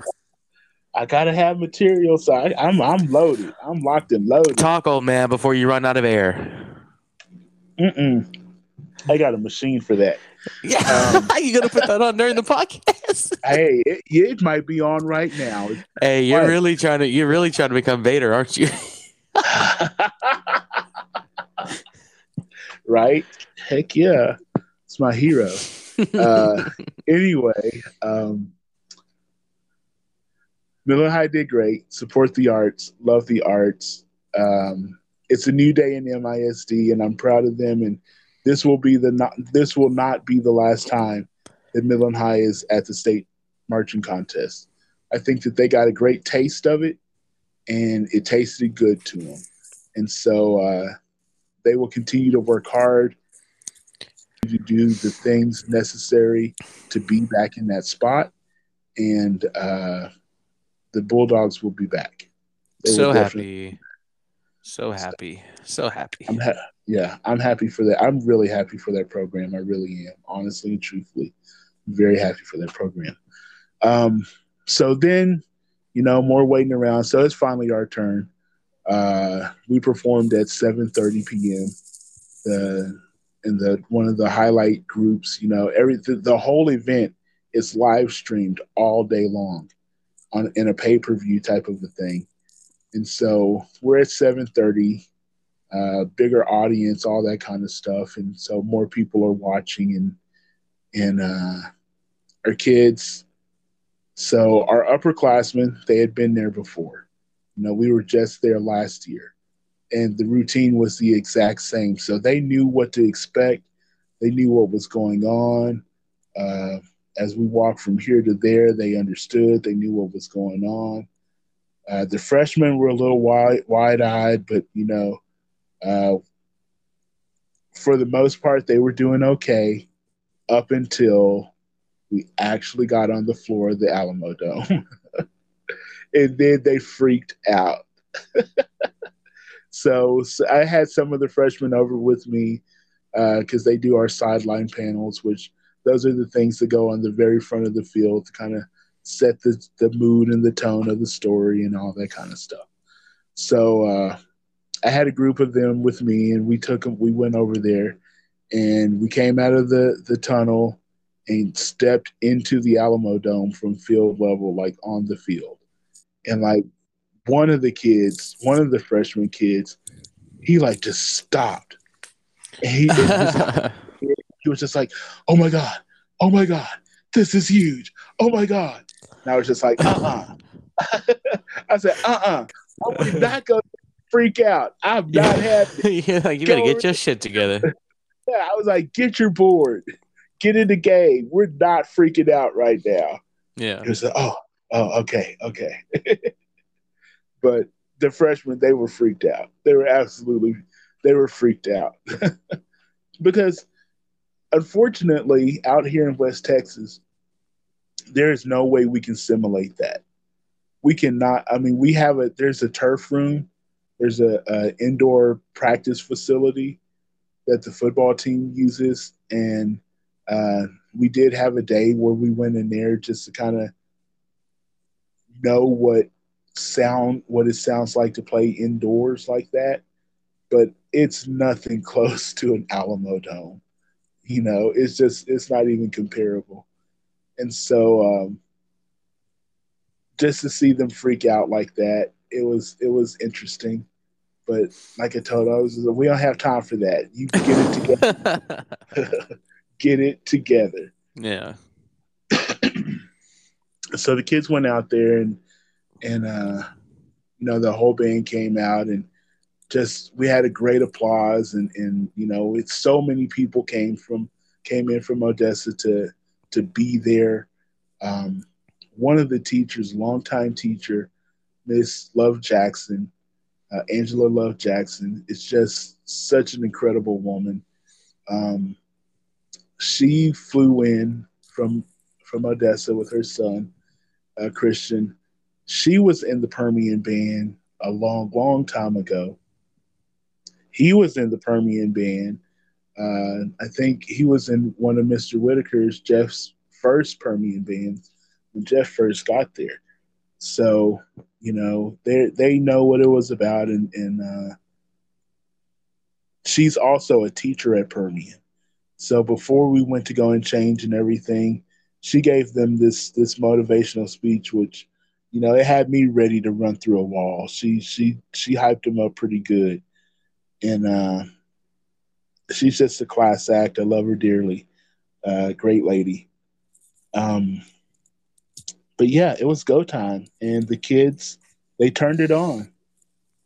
I gotta have material, so I, am I'm, I'm loaded. I'm locked and loaded. Talk, old man, before you run out of air. Mm-mm. I got a machine for that. Yeah, um, you gonna put that on during the podcast? hey, it, it, might be on right now. Hey, you're what? really trying to you're really trying to become Vader, aren't you? right? Heck yeah, it's my hero. Uh, anyway, um, Midland High did great. Support the arts. Love the arts. Um, it's a new day in MISD, and I'm proud of them. And this will be the not, this will not be the last time that Midland High is at the state marching contest. I think that they got a great taste of it, and it tasted good to them. And so uh, they will continue to work hard to do the things necessary to be back in that spot. And uh, the Bulldogs will be back. They so happy. So happy. So happy. I'm ha- yeah, I'm happy for that. I'm really happy for that program. I really am, honestly and truthfully. I'm very happy for that program. Um, so then, you know, more waiting around. So it's finally our turn. Uh, we performed at 7:30 p.m. The in the one of the highlight groups. You know, every the, the whole event is live streamed all day long on in a pay per view type of a thing. And so we're at 7:30, uh, bigger audience, all that kind of stuff, and so more people are watching and and uh, our kids. So our upperclassmen, they had been there before. You know, we were just there last year, and the routine was the exact same. So they knew what to expect. They knew what was going on. Uh, as we walked from here to there, they understood. They knew what was going on. Uh, the freshmen were a little wide wide eyed, but you know, uh, for the most part, they were doing okay up until we actually got on the floor of the Alamodome, and then they freaked out. so, so, I had some of the freshmen over with me because uh, they do our sideline panels, which those are the things that go on the very front of the field to kind of set the, the mood and the tone of the story and all that kind of stuff. So uh, I had a group of them with me, and we took them. We went over there, and we came out of the the tunnel and stepped into the Alamo Dome from field level, like on the field, and like one of the kids, one of the freshman kids, he like just stopped. And he, he was just like, "Oh my god, oh my god, this is huge. Oh my god." And I was just like, "Uh uh I said, "Uh uh-uh. uh, i am not gonna freak out. I'm not happy. yeah, like you better get your shit together." yeah, I was like, "Get your board, get in the game. We're not freaking out right now." Yeah. He was like, "Oh, oh, okay, okay." but the freshmen, they were freaked out. They were absolutely, they were freaked out because unfortunately, out here in West Texas, there is no way we can simulate that. We cannot. I mean, we have a there's a turf room, there's a, a indoor practice facility, that the football team uses, and uh, we did have a day where we went in there just to kind of know what sound what it sounds like to play indoors like that but it's nothing close to an Alamodome you know it's just it's not even comparable. And so um, just to see them freak out like that it was it was interesting. But like i told us we don't have time for that. You get it together. Get it together. Yeah. so the kids went out there and and uh you know the whole band came out and just we had a great applause and and you know it's so many people came from came in from Odessa to to be there. Um, one of the teachers, longtime teacher, Miss Love Jackson, uh, Angela Love Jackson, is just such an incredible woman. Um, she flew in from from Odessa with her son, uh, Christian. She was in the Permian band a long, long time ago. He was in the Permian band. Uh, I think he was in one of Mr. Whitaker's, Jeff's first Permian bands when Jeff first got there. So, you know, they they know what it was about, and and uh, she's also a teacher at Permian. So before we went to go and change and everything, she gave them this this motivational speech, which you know it had me ready to run through a wall. She she she hyped them up pretty good, and uh, she's just a class act. I love her dearly. Uh, great lady. Um, but yeah, it was go time, and the kids they turned it on.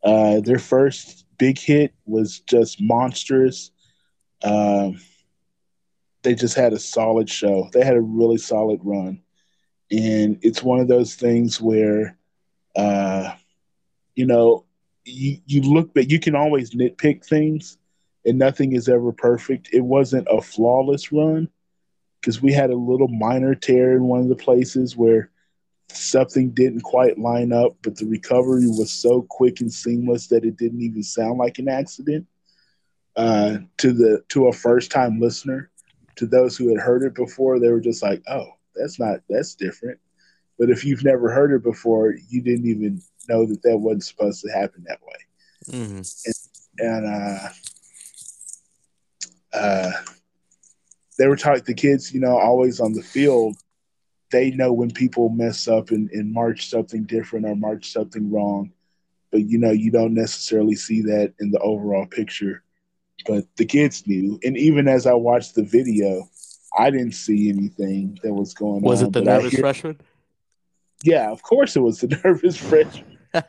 Uh, their first big hit was just monstrous. Um, they just had a solid show. They had a really solid run, and it's one of those things where, uh, you know, you look, but you can always nitpick things, and nothing is ever perfect. It wasn't a flawless run because we had a little minor tear in one of the places where something didn't quite line up, but the recovery was so quick and seamless that it didn't even sound like an accident. Uh, to the to a first time listener, to those who had heard it before, they were just like, "Oh, that's not that's different." But if you've never heard it before, you didn't even know that that wasn't supposed to happen that way. Mm-hmm. And, and uh, uh, they were taught the kids, you know, always on the field. They know when people mess up and, and march something different or march something wrong, but you know you don't necessarily see that in the overall picture but the kids knew. And even as I watched the video, I didn't see anything that was going was on. Was it the nervous hear, freshman? Yeah, of course it was the nervous freshman.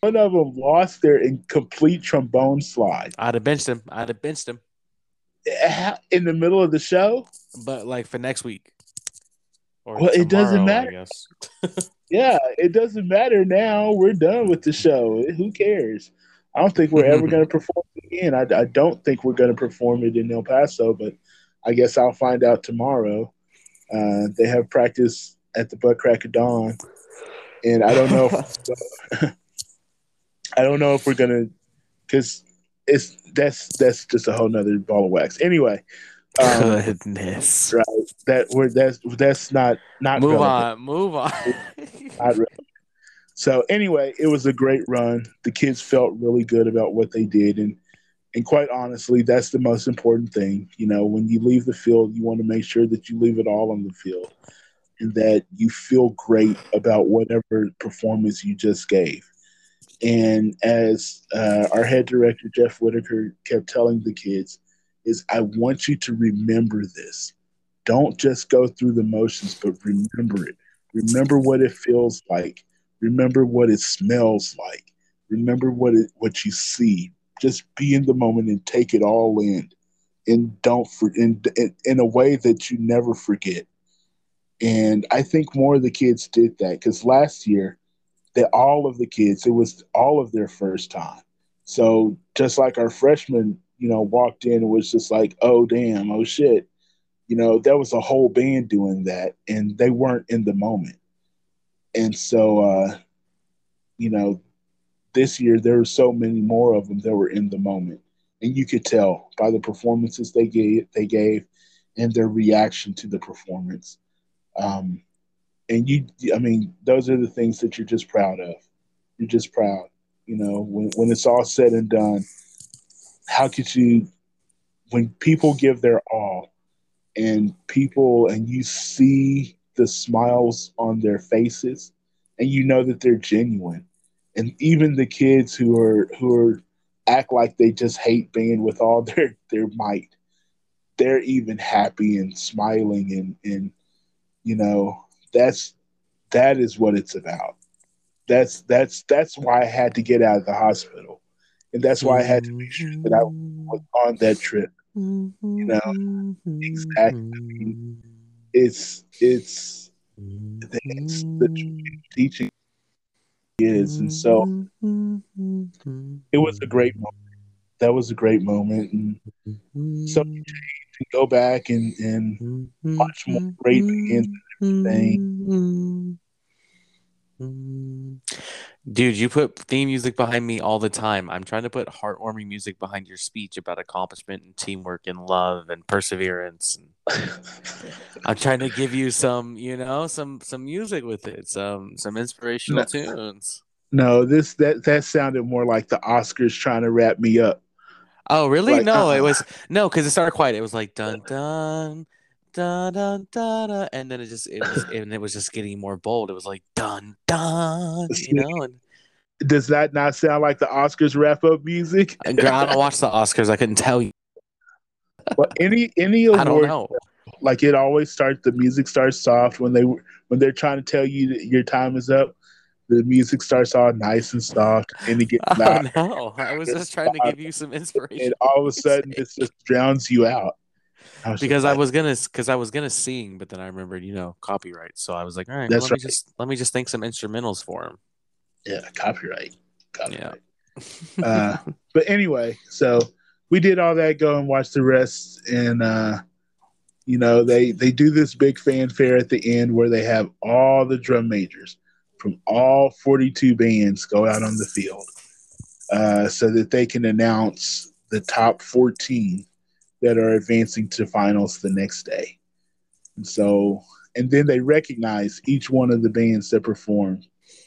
One of them lost their incomplete trombone slide. I'd have benched him. I'd have benched him. In the middle of the show? But like for next week. well, tomorrow, it doesn't matter. yeah, it doesn't matter now. We're done with the show. Who cares? I don't think we're ever going to perform it again. I, I don't think we're going to perform it in El Paso, but I guess I'll find out tomorrow. Uh, they have practice at the butt crack of dawn, and I don't know. If, I don't know if we're gonna, because it's that's that's just a whole nother ball of wax. Anyway, um, goodness, right? That we're that's that's not not move relevant. on, move on. So anyway, it was a great run. The kids felt really good about what they did, and and quite honestly, that's the most important thing. You know, when you leave the field, you want to make sure that you leave it all on the field, and that you feel great about whatever performance you just gave. And as uh, our head director Jeff Whitaker kept telling the kids, is I want you to remember this. Don't just go through the motions, but remember it. Remember what it feels like Remember what it smells like. Remember what it what you see. Just be in the moment and take it all in, and don't for in in, in a way that you never forget. And I think more of the kids did that because last year, that all of the kids, it was all of their first time. So just like our freshmen, you know, walked in and was just like, oh damn, oh shit. You know, there was a whole band doing that and they weren't in the moment and so uh, you know this year there were so many more of them that were in the moment and you could tell by the performances they gave they gave and their reaction to the performance. Um, and you, I mean, those are the things that you're just proud of. You're just proud, you know, when when it's all said and done. How could you, when people give their all, and people and you see the smiles on their faces, and you know that they're genuine, and even the kids who are who are act like they just hate being with all their their might they're even happy and smiling and and you know that's that is what it's about. That's that's that's why i had to get out of the hospital. And that's why i had to make sure that i was mm-hmm. on that trip. Mm-hmm. You know exactly it's it's it's the teaching is. And so it was a great moment. That was a great moment. And so to go back and, and mm-hmm. watch more great bands and everything. Mm-hmm. Dude, you put theme music behind me all the time. I'm trying to put heartwarming music behind your speech about accomplishment and teamwork and love and perseverance. I'm trying to give you some, you know, some some music with it, some some inspirational no, tunes. No, this that that sounded more like the Oscars trying to wrap me up. Oh, really? Like, no, uh, it was no, because it started quiet. It was like dun dun dun dun dun, and then it just it was and it was just getting more bold. It was like dun dun, you know. And does that not sound like the Oscars wrap up music? I don't watch the Oscars. I couldn't tell you. But any any award, I don't know. Like it always starts. The music starts soft when they when they're trying to tell you that your time is up the music starts all nice and soft and it gets loud. Oh, no, I was just trying to give you some inspiration. And all of a sudden, it just drowns you out. I because I was gonna, because I was gonna sing, but then I remembered, you know, copyright. So I was like, all right, well, let right. me just let me just think some instrumentals for him. Yeah, copyright. Copyright. Yeah. uh, but anyway, so we did all that. Go and watch the rest, and uh, you know, they they do this big fanfare at the end where they have all the drum majors from all 42 bands go out on the field uh, so that they can announce the top 14 that are advancing to finals the next day. And so, and then they recognize each one of the bands that perform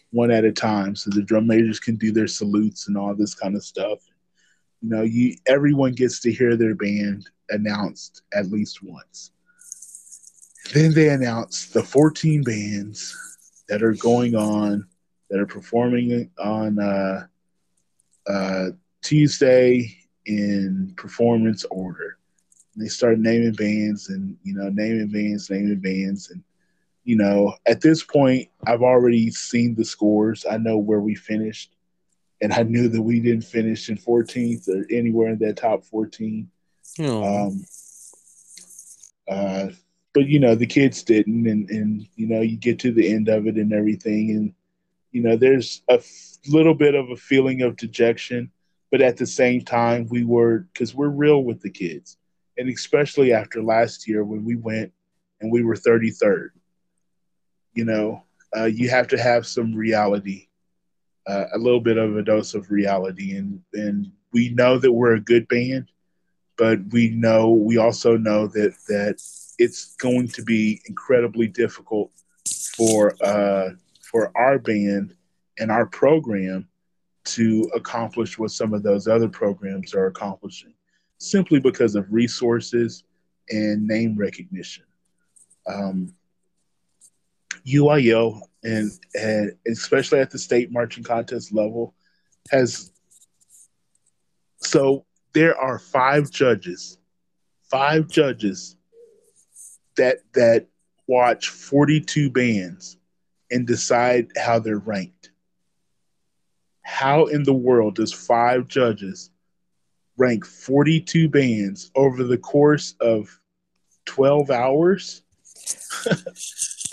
one at a time, so the drum majors can do their salutes and all this kind of stuff. You know, you everyone gets to hear their band announced at least once. Then they announce the 14 bands that are going on that are performing on uh, uh, Tuesday in performance order. And they start naming bands and you know naming bands, naming bands, and you know at this point I've already seen the scores. I know where we finished, and I knew that we didn't finish in 14th or anywhere in that top 14. Oh. Um, uh, but you know the kids didn't and and you know you get to the end of it and everything and you know there's a f- little bit of a feeling of dejection but at the same time we were because we're real with the kids and especially after last year when we went and we were 33rd you know uh, you have to have some reality uh, a little bit of a dose of reality and and we know that we're a good band but we know we also know that that it's going to be incredibly difficult for uh, for our band and our program to accomplish what some of those other programs are accomplishing, simply because of resources and name recognition. Um, UIL and, and especially at the state marching contest level has so there are five judges, five judges that that watch 42 bands and decide how they're ranked. How in the world does five judges rank 42 bands over the course of 12 hours?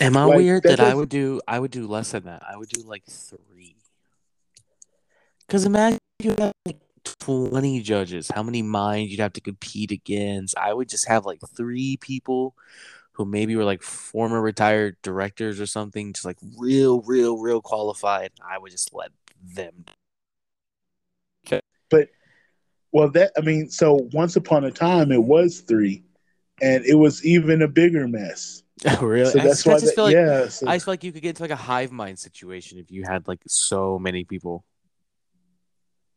Am I like, weird that, that I would do I would do less than that? I would do like 3. Cuz imagine you have like 20 judges, how many minds you'd have to compete against. I would just have like 3 people who maybe were like former retired directors or something, just like real, real, real qualified. I would just let them. Okay. But Well, that I mean, so once upon a time it was three, and it was even a bigger mess. Oh, really? So I that's I why, just that, feel like yeah. So, I just feel like you could get into like a hive mind situation if you had like so many people.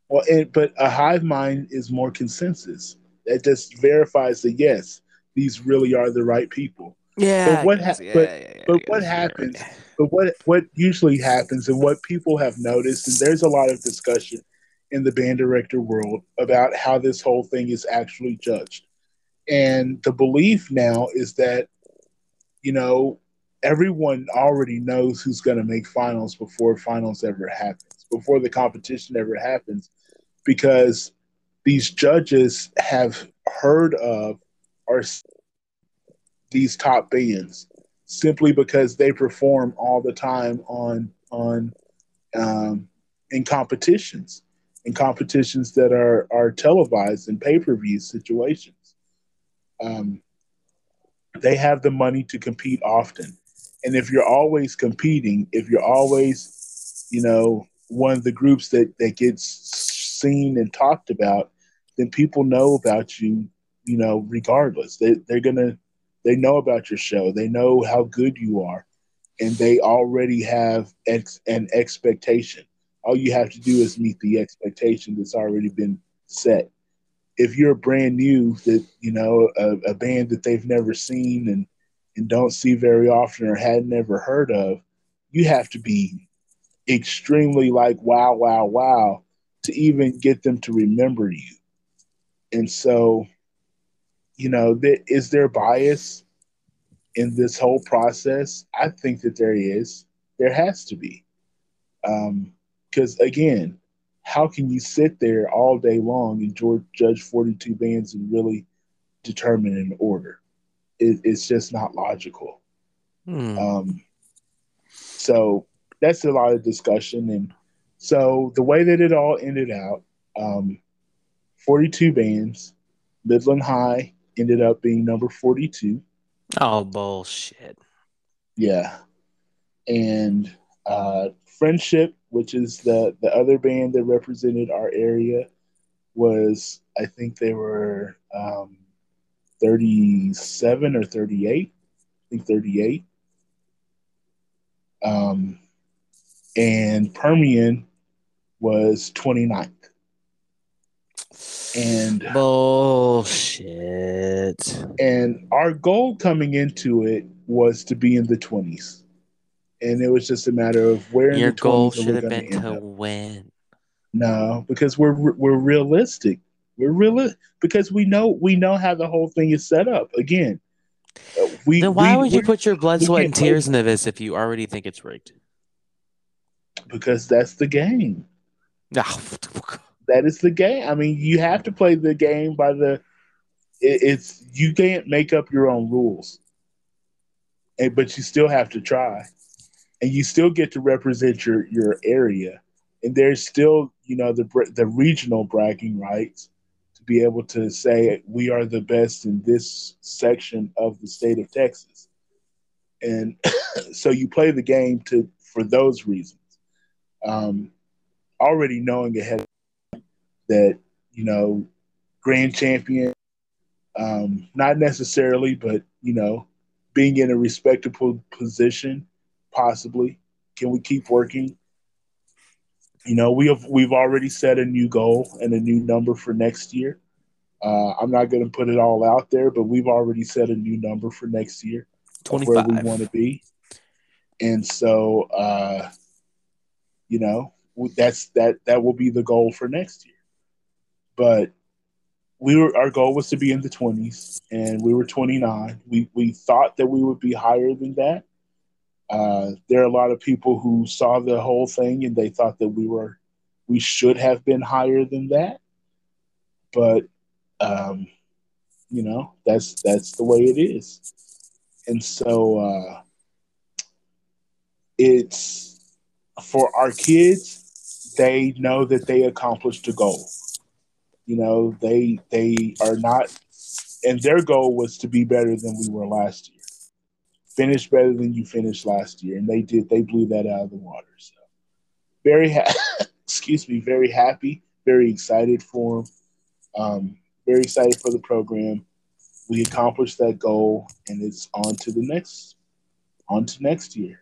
well, it, but a hive mind is more consensus. That just verifies the yes, these really are the right people. Yeah. But what I hap- guess, yeah, but- yeah, yeah, but what happens- right. But what what usually happens and what people have noticed, and there's a lot of discussion in the band director world about how this whole thing is actually judged. And the belief now is that, you know, everyone already knows who's going to make finals before finals ever happens, before the competition ever happens, because these judges have heard of s- these top bands simply because they perform all the time on on um, in competitions in competitions that are are televised in pay-per-view situations. Um, they have the money to compete often. And if you're always competing if you're always you know one of the groups that that gets seen and talked about then people know about you you know regardless. They, they're gonna they know about your show. They know how good you are. And they already have ex- an expectation. All you have to do is meet the expectation that's already been set. If you're brand new that you know a, a band that they've never seen and and don't see very often or had never heard of you have to be extremely like wow wow wow to even get them to remember you. And so you know th- is there bias in this whole process? I think that there is. There has to be. Because again how can you sit there all day long and judge, judge 42 bands and really determine an order? It, it's just not logical. Hmm. um, so that's a lot of discussion. And so the way that it all ended out um, 42 bands midland high ended up being number 42 Oh bullshit. Yeah. And uh, Friendship, which is the, the other band that represented our area, was, I think they were um, 37 or 38. I think 38. Um, and Permian was 29th. And Bullshit. and our goal coming into it was to be in the 20s. And it was just a matter of where in Your the goal are we should have been to up. win. No, because we're we're realistic. We're real because we know we know how the whole thing is set up. Again, we Then why we- would you put your blood, sweat, and tears into this if you already think it's rigged? because that's the game. Oh, That is the game. I mean, you have to play the game by the. It, it's you can't make up your own rules, and, but you still have to try, and you still get to represent your your area, and there's still you know the the regional bragging rights to be able to say we are the best in this section of the state of Texas, and so you play the game to for those reasons, um, already knowing ahead that you know grand champion um, not necessarily but you know being in a respectable position possibly. Can we keep working? You know we have we've already set a new goal and a new number for next year. Uh, i'm not going to put it all out there but we've already set a new number for next year of where we want to be. And so uh, you know that's that that will be the goal for next year but we were our goal was to be in the 20s and we were 29 we we thought that we would be higher than that. Uh, there are a lot of people who saw the whole thing and they thought that we were we should have been higher than that. But um, you know that's that's the way it is. And so uh, it's for our kids they know that they accomplished a goal you know they they are not and their goal was to be better than we were last year. Finish better than you finished last year. And they did they blew that out of the water. So very ha- excuse me very happy very excited for them Um, very excited for the program. We accomplished that goal, and it's on to the next, on to next year.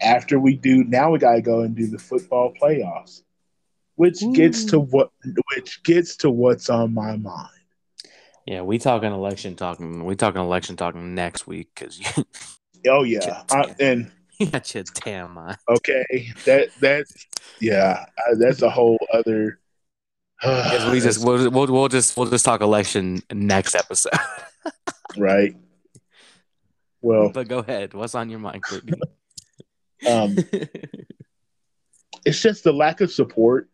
After we do, now we gotta go and do the football playoffs, which Ooh. gets to what, which gets to what's on my mind. Yeah, we talking election talking. We talking election talking next week because. oh yeah, I, and got your damn mind. Okay, that that's yeah, that's a whole other. Uh, we just we'll, we'll we'll just we'll just talk election next episode. right. Well, but go ahead. What's on your mind, Courtney? Um, it's just the lack of support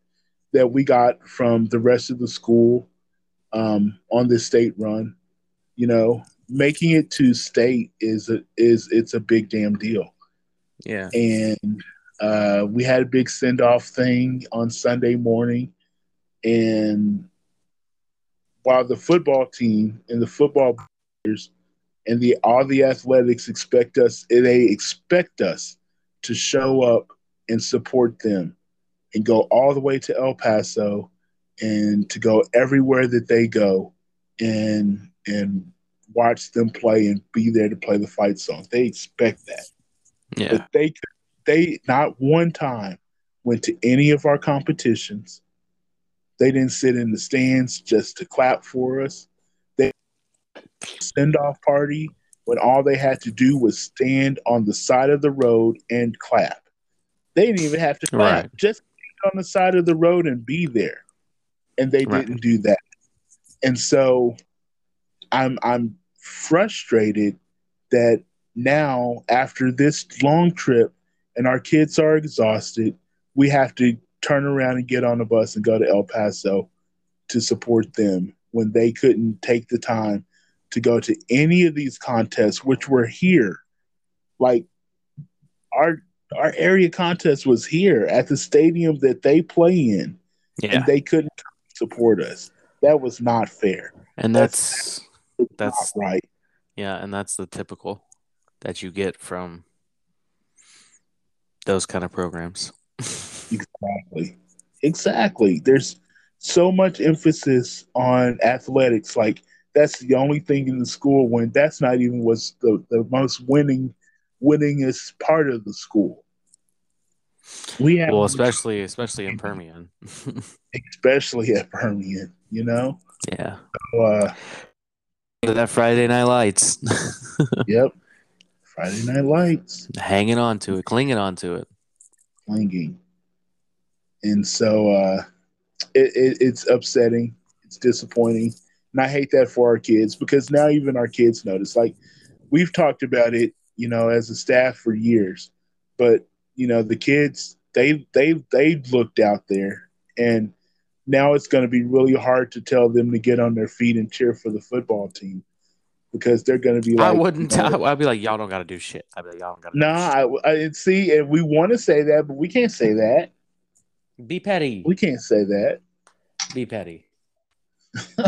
that we got from the rest of the school um, on this state run. You know, making it to state is a, is it's a big damn deal. Yeah. And uh, we had a big send off thing on Sunday morning, and while the football team and the football players and the all the athletics expect us, they expect us to show up and support them and go all the way to El Paso and to go everywhere that they go and and watch them play and be there to play the fight song. They expect that. Yeah. But they they not one time went to any of our competitions. They didn't sit in the stands just to clap for us. They send off party when all they had to do was stand on the side of the road and clap. They didn't even have to clap, right. just on the side of the road and be there. And they right. didn't do that. And so I'm I'm frustrated that now after this long trip and our kids are exhausted, we have to turn around and get on a bus and go to El Paso to support them when they couldn't take the time to go to any of these contests, which were here. Like our our area contest was here at the stadium that they play in, yeah. and they couldn't support us. That was not fair. And that's that's, that's right. Yeah, and that's the typical that you get from those kind of programs. exactly. Exactly. There's so much emphasis on athletics. Like that's the only thing in the school when that's not even what's the, the most winning winningest part of the school. We have well, especially especially in Permian. especially at Permian, you know? Yeah. So, uh, that Friday Night Lights. yep. Friday Night Lights. Hanging on to it, clinging on to it. Clinging. And so uh, it, it, it's upsetting. It's disappointing. And I hate that for our kids because now even our kids notice. Like we've talked about it, you know, as a staff for years. But, you know, the kids, they they they looked out there and now it's going to be really hard to tell them to get on their feet and cheer for the football team because they're going to be like. I wouldn't. You know, I'd be like, y'all don't got to do shit. I'd be like, y'all don't got to. Nah, I, I see, and we want to say that, but we can't say that. Be petty. We can't say that. Be petty.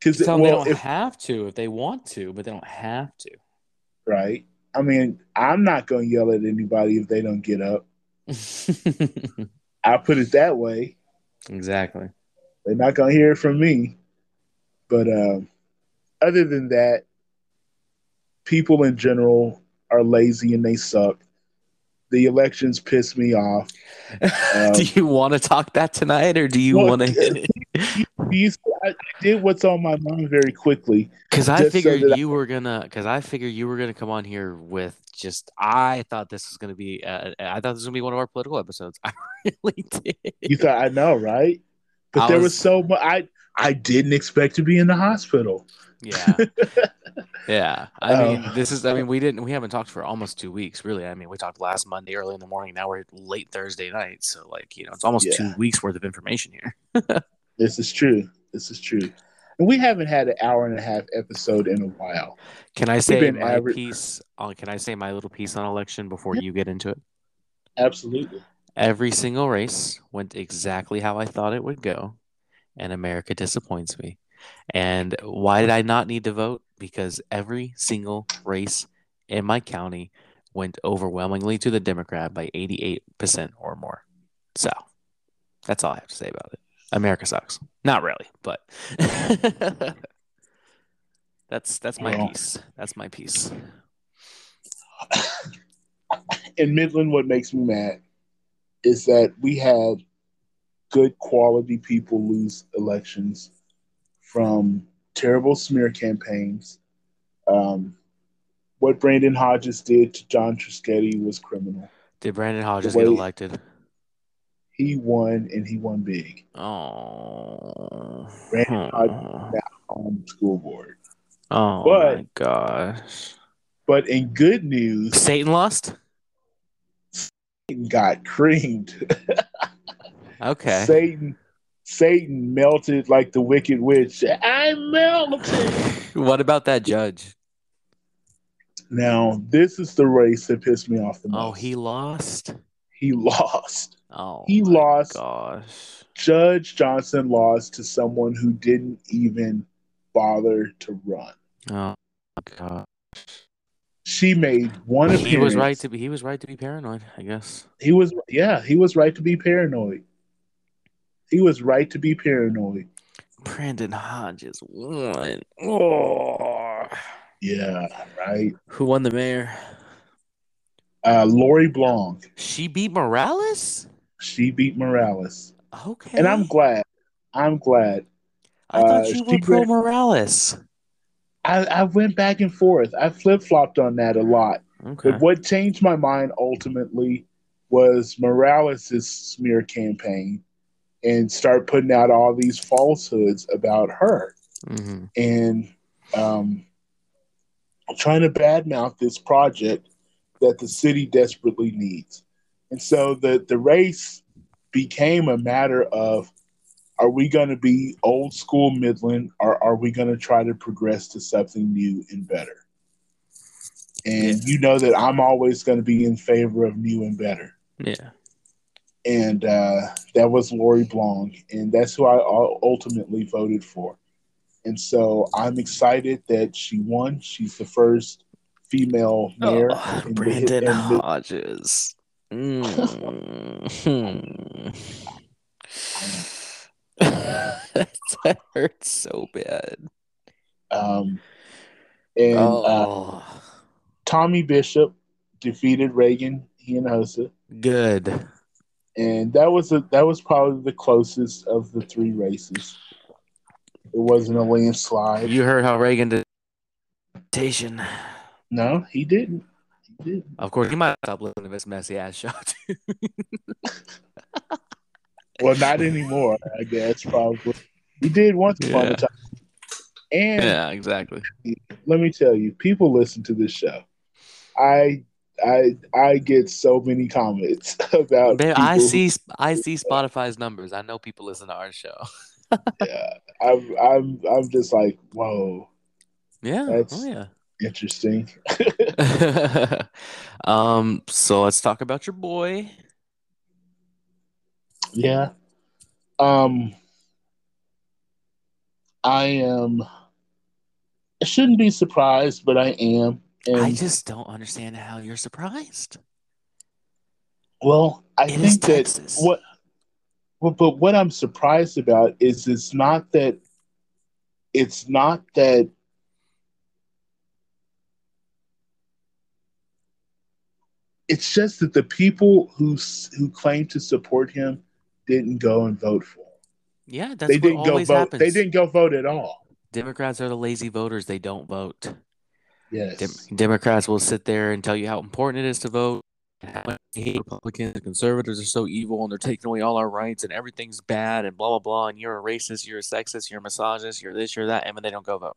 Because well, they don't if, have to if they want to, but they don't have to. Right. I mean, I'm not going to yell at anybody if they don't get up. I put it that way. Exactly. They're not going to hear it from me. But um, other than that, people in general are lazy and they suck. The elections piss me off. Um, do you want to talk that tonight, or do you well, want to? I did what's on my mind very quickly because I figured so you I, were gonna. Because I figured you were gonna come on here with just. I thought this was gonna be. Uh, I thought this was gonna be one of our political episodes. I really did. You thought I know, right? But I there was, was so much. I I didn't expect to be in the hospital. Yeah. yeah. I mean, um, this is, I mean, we didn't, we haven't talked for almost two weeks, really. I mean, we talked last Monday early in the morning. Now we're late Thursday night. So, like, you know, it's almost yeah. two weeks worth of information here. this is true. This is true. And we haven't had an hour and a half episode in a while. Can I say my average... piece on, can I say my little piece on election before yeah. you get into it? Absolutely. Every single race went exactly how I thought it would go. And America disappoints me. And why did I not need to vote? Because every single race in my county went overwhelmingly to the Democrat by 88% or more. So That's all I have to say about it. America sucks. Not really, but that's that's my Well. piece. That's my piece. in Midland, what makes me mad is that we had good quality people lose elections from terrible smear campaigns. Um, what Brandon Hodges did to John Trischetti was criminal. Did Brandon Hodges Wait. get elected? He won, and he won big Oh. Brandon Oh, on the school board. oh But- my gosh. But in good news, Satan lost? Satan got creamed. Okay. Satan, Satan melted like the wicked witch. I melted. What about that judge? Now, this is the race that pissed me off the oh, most. Oh, he lost? he lost. Oh, He lost. Gosh. Judge Johnson lost to someone who didn't even bother to run. Oh god. She made one appearance. He was right to be he was right to be paranoid, I guess. He was yeah, he was right to be paranoid. He was right to be paranoid. Brandon Hodges won. Oh. Yeah, right. Who won the mayor? Uh, Lori Blong, She beat Morales? She beat Morales, Okay. and I'm glad. I'm glad. I thought uh, you she were pro Morales. I, I went back and forth. I flip flopped on that a lot. Okay. But what changed my mind ultimately was Morales' smear campaign and start putting out all these falsehoods about her hmm and um, trying to badmouth this project that the city desperately needs. And so the, the race became a matter of are we going to be old school Midland or are we going to try to progress to something new and better? And you know that I'm always going to be in favor of new and better. Yeah. And uh, that was Lori Blong. And that's who I ultimately voted for. And so I'm excited that she won. She's the first female mayor. Oh, in the- Brandon the- Hodges. Mm. that hurts so bad. um, and uh, oh, Tommy Bishop defeated Reagan Hinojosa. good. and that was a, that was probably the closest of the three races. It wasn't a landslide. You heard how Reagan did. No, he didn't. Of course, he might stop listening to this messy ass show too. Well, not anymore. I guess probably he did once upon Yeah. a time. And yeah, exactly. let me tell you, people listen to this show. I I I get so many comments about. Babe, I see I see Spotify's numbers. I know people listen to our show. Yeah, I'm I'm I'm just like, whoa, Yeah. Oh, That's- oh yeah. Interesting. um, so let's talk about your boy. Yeah. Um I am I shouldn't be surprised, but I am. And I just don't understand how you're surprised. well, I It think that Texas. what well, but what I'm surprised about is it's not that it's not that it's just that the people who who claim to support him didn't go and vote for him. Yeah, that's they what didn't go always vote. happens. They didn't go vote at all. Democrats are the lazy voters. They don't vote. Yes. Dem- Democrats will sit there and tell you how important it is to vote. How hate Republicans and conservatives are so evil and they're taking away all our rights and everything's bad and blah blah blah and you're a racist, you're a sexist, you're a misogynist, you're this, you're that, and then they don't go vote.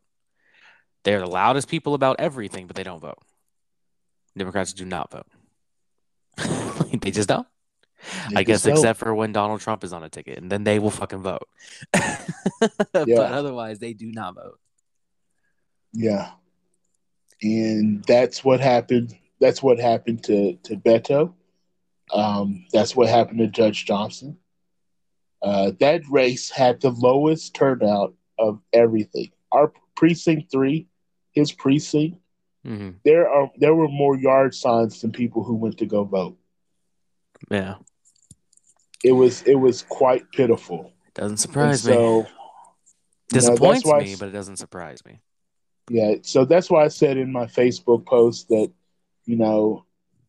They're the loudest people about everything, but they don't vote. Democrats do not vote. they just don't. They I guess don't. except for when Donald Trump is on a ticket, and then they will fucking vote. But otherwise, they do not vote. Yeah. And that's what happened. That's what happened to, to Beto. Um, that's what happened to Judge Johnson. Uh, that race had the lowest turnout of everything. Our precinct three, his precinct, hmm there are there were more yard signs than people who went to go vote. Yeah. It was it was quite pitiful. Doesn't And surprise me. so you know, that's Disappoints I me, but it doesn't surprise me. Yeah, so that's why I said in my Facebook post that, you know,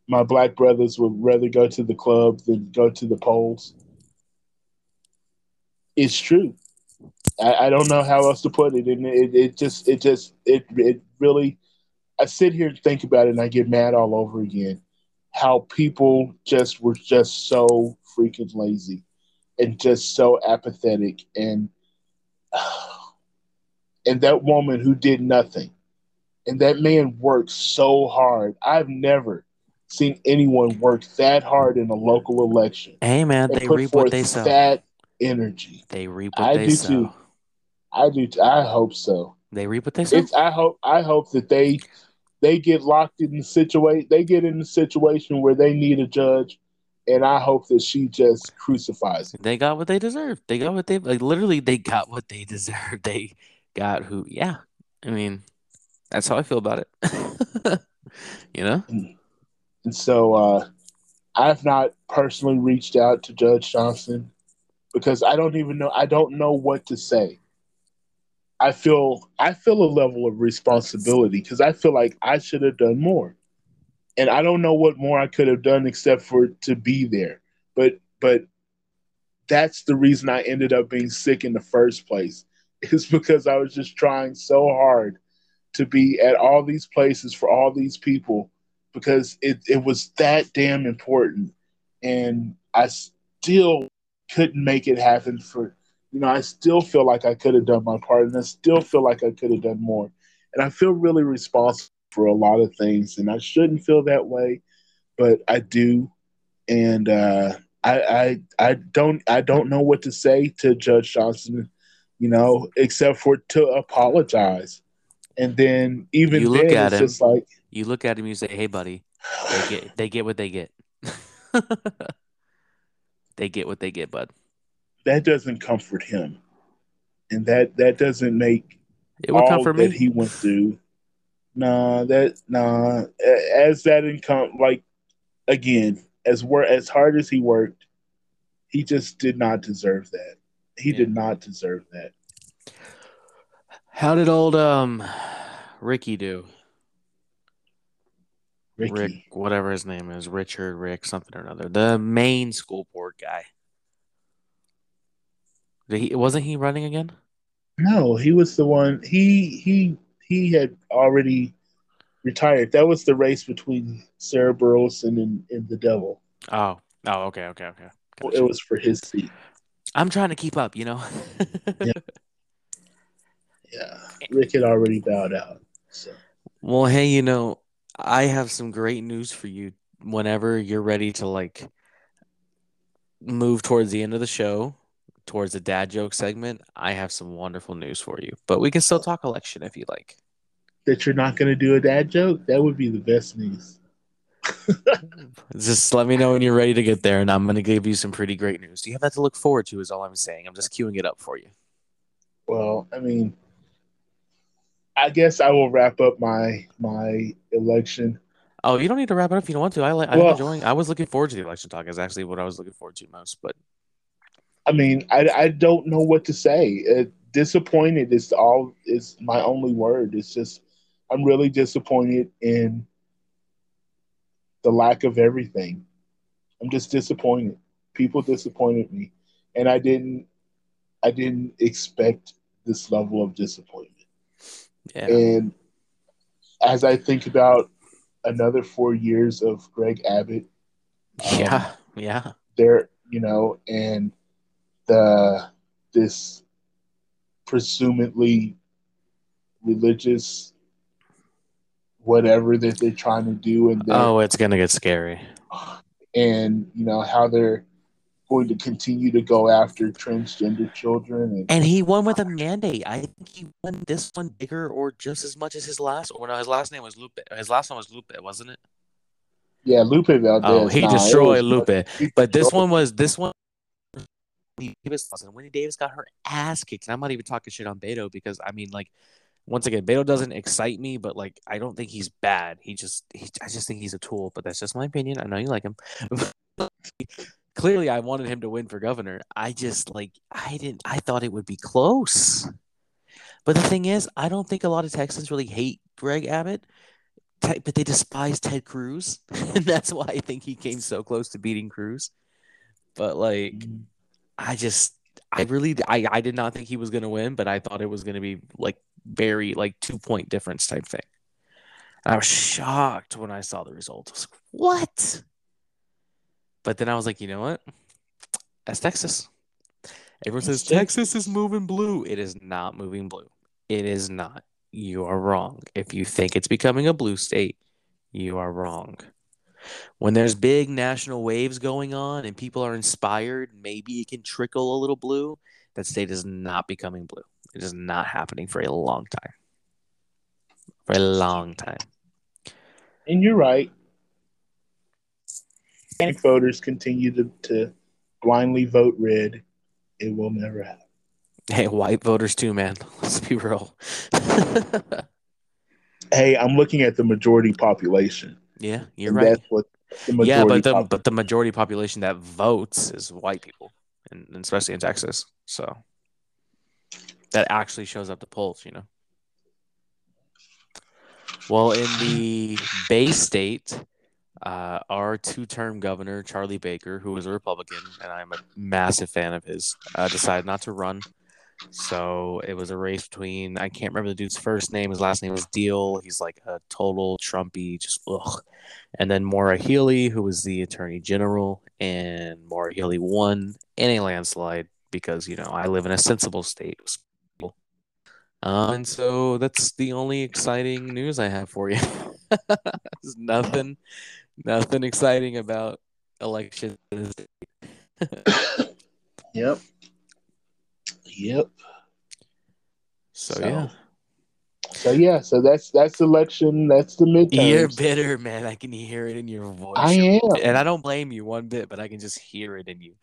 my black brothers would rather go to the club than go to the polls. It's true. I, I don't know how else to put it, and it, it just, it just, it, it really. I sit here and think about it, and I get mad all over again. How people just were just so freaking lazy, and just so apathetic, and and that woman who did nothing and that man worked so hard. I've never seen anyone work that hard in a local election Hey man, they reap what they sow. that energy. They reap what I they do sow. too. I do. I hope so. They reap what they sow. It's. I hope. I hope that they they get locked in the situation. They get in the situation where they need a judge, and I hope that she just crucifies him. They got what they deserved. They got what they like. Literally, they got what they deserved. They got who? Yeah. I mean, that's how I feel about it. you know? And so uh, I've not personally reached out to Judge Johnson because I don't even know I don't know what to say. I feel I feel a level of responsibility because I feel like I should have done more. And I don't know what more I could have done except for to be there. But but that's the reason I ended up being sick in the first place. Is because I was just trying so hard to be at all these places for all these people because it, it was that damn important. And I still couldn't make it happen for, you know, I still feel like I could have done my part and I still feel like I could have done more. And I feel really responsible for a lot of things. And I shouldn't feel that way, but I do. And uh, I, I, I don't, I don't know what to say to Judge Johnson, you know, except for to apologize. And then even You look then, at it's him. just like, You look at him, you say, "Hey, buddy, they get they get what they get. they get what they get, bud. That doesn't comfort him, and that that doesn't make It would all comfort that me. he went through. Nah, that nah. As that income, like again, as wor- as hard as he worked, he just did not deserve that. He Yeah. did not deserve that. How did old um Ricky do? Ricky, Rick, whatever his name is, Richard, Rick, something or another. The main school board guy. Did he wasn't he running again? no, he was the one. He he he had already retired. That was the race between Sarah Burleson and, and the Devil. Oh, oh, okay, okay, okay. It was for his seat. I'm trying to keep up, you know. Yeah. Yeah, Rick had already bowed out. So. Well, hey, you know, I have some great news for you whenever you're ready to like move towards the end of the show, towards the dad joke segment. I have some wonderful news for you, but we can still talk election if you like. that you're not going to do a dad joke, that would be the best news. Just let me know when you're ready to get there, and I'm going to give you some pretty great news. Do you have that to look forward to, is all I'm saying. I'm just queuing it up for you. Well, I mean, I guess I will wrap up my my election. Oh, you don't need to wrap it up if you don't want to. I like. I'm Well- enjoying. I was looking forward to the election talk. Is actually what I was looking forward to most. But I mean, I, I don't know what to say. Uh, disappointed is all is my only word. It's just I'm really disappointed in the lack of everything. I'm just disappointed. People disappointed me, and I didn't I didn't expect this level of disappointment. yeah, And as I think about another four years of Greg Abbott, um, yeah, yeah. there, you know, and the this presumably religious whatever that they're trying to do, and they're- Oh, it's gonna get scary. and you know how they're going to continue to go after transgender children and And he won with a mandate. I think he won this one bigger or just as much as his last. Or no, his last name was Lupe. His last one was Lupe, wasn't it? yeah, Lupe Valdez. Oh, he nah, destroyed was- Lupe. he But this one was this one. Wendy Davis lost, and Wendy Davis got her ass kicked. And I'm not even talking shit on Beto because I mean, like, once again, Beto doesn't excite me, but like, I don't think he's bad. He just, he, I just think he's a tool. But that's just my opinion. I know you like him. clearly I wanted him to win for governor. I just like I didn't I thought it would be close. But the thing is, I don't think a lot of Texans really hate Greg Abbott, but they despise Ted Cruz, and that's why I think he came so close to beating Cruz. But like, mm-hmm. I just, I really, I, I did not think he was going to win, but I thought it was going to be like very like two point difference type thing. And I was shocked when I saw the result. I was like, what? But then I was like, you know what? That's Texas. Everyone says Texas is moving blue. It is not moving blue. It is not. You are wrong. If you think it's becoming a blue state, you are wrong. When there's big national waves going on and people are inspired, maybe it can trickle a little blue. That state is not becoming blue. It is not happening for a long time. For a long time. And you're right. Hispanic voters continue to, to blindly vote red. It will never happen. Hey, white voters too, man. Let's be real. hey, I'm looking at the majority population. Yeah, you're right. That's what yeah, but the pop- but the majority population that votes is white people, and, and especially in Texas. So that actually shows up the polls, you know. Well, in the Bay State, uh, our two-term governor Charlie Baker, who was a Republican, and I'm a massive fan of his, uh, decided not to run. So it was a race between I can't remember the dude's first name. His last name was Diehl. He's like a total Trumpy, just ugh. And then Maura Healey, who was the Attorney General, and Maura Healey won in a landslide because you know I live in a sensible state. Uh, and so that's the only exciting news I have for you. There's nothing, nothing exciting about elections. yep. Yep. So, so, yeah. So yeah, so that's that's election. That's the midterm. You're bitter, man. I can hear it in your voice. I am, and I don't blame you one bit, but I can just hear it in you.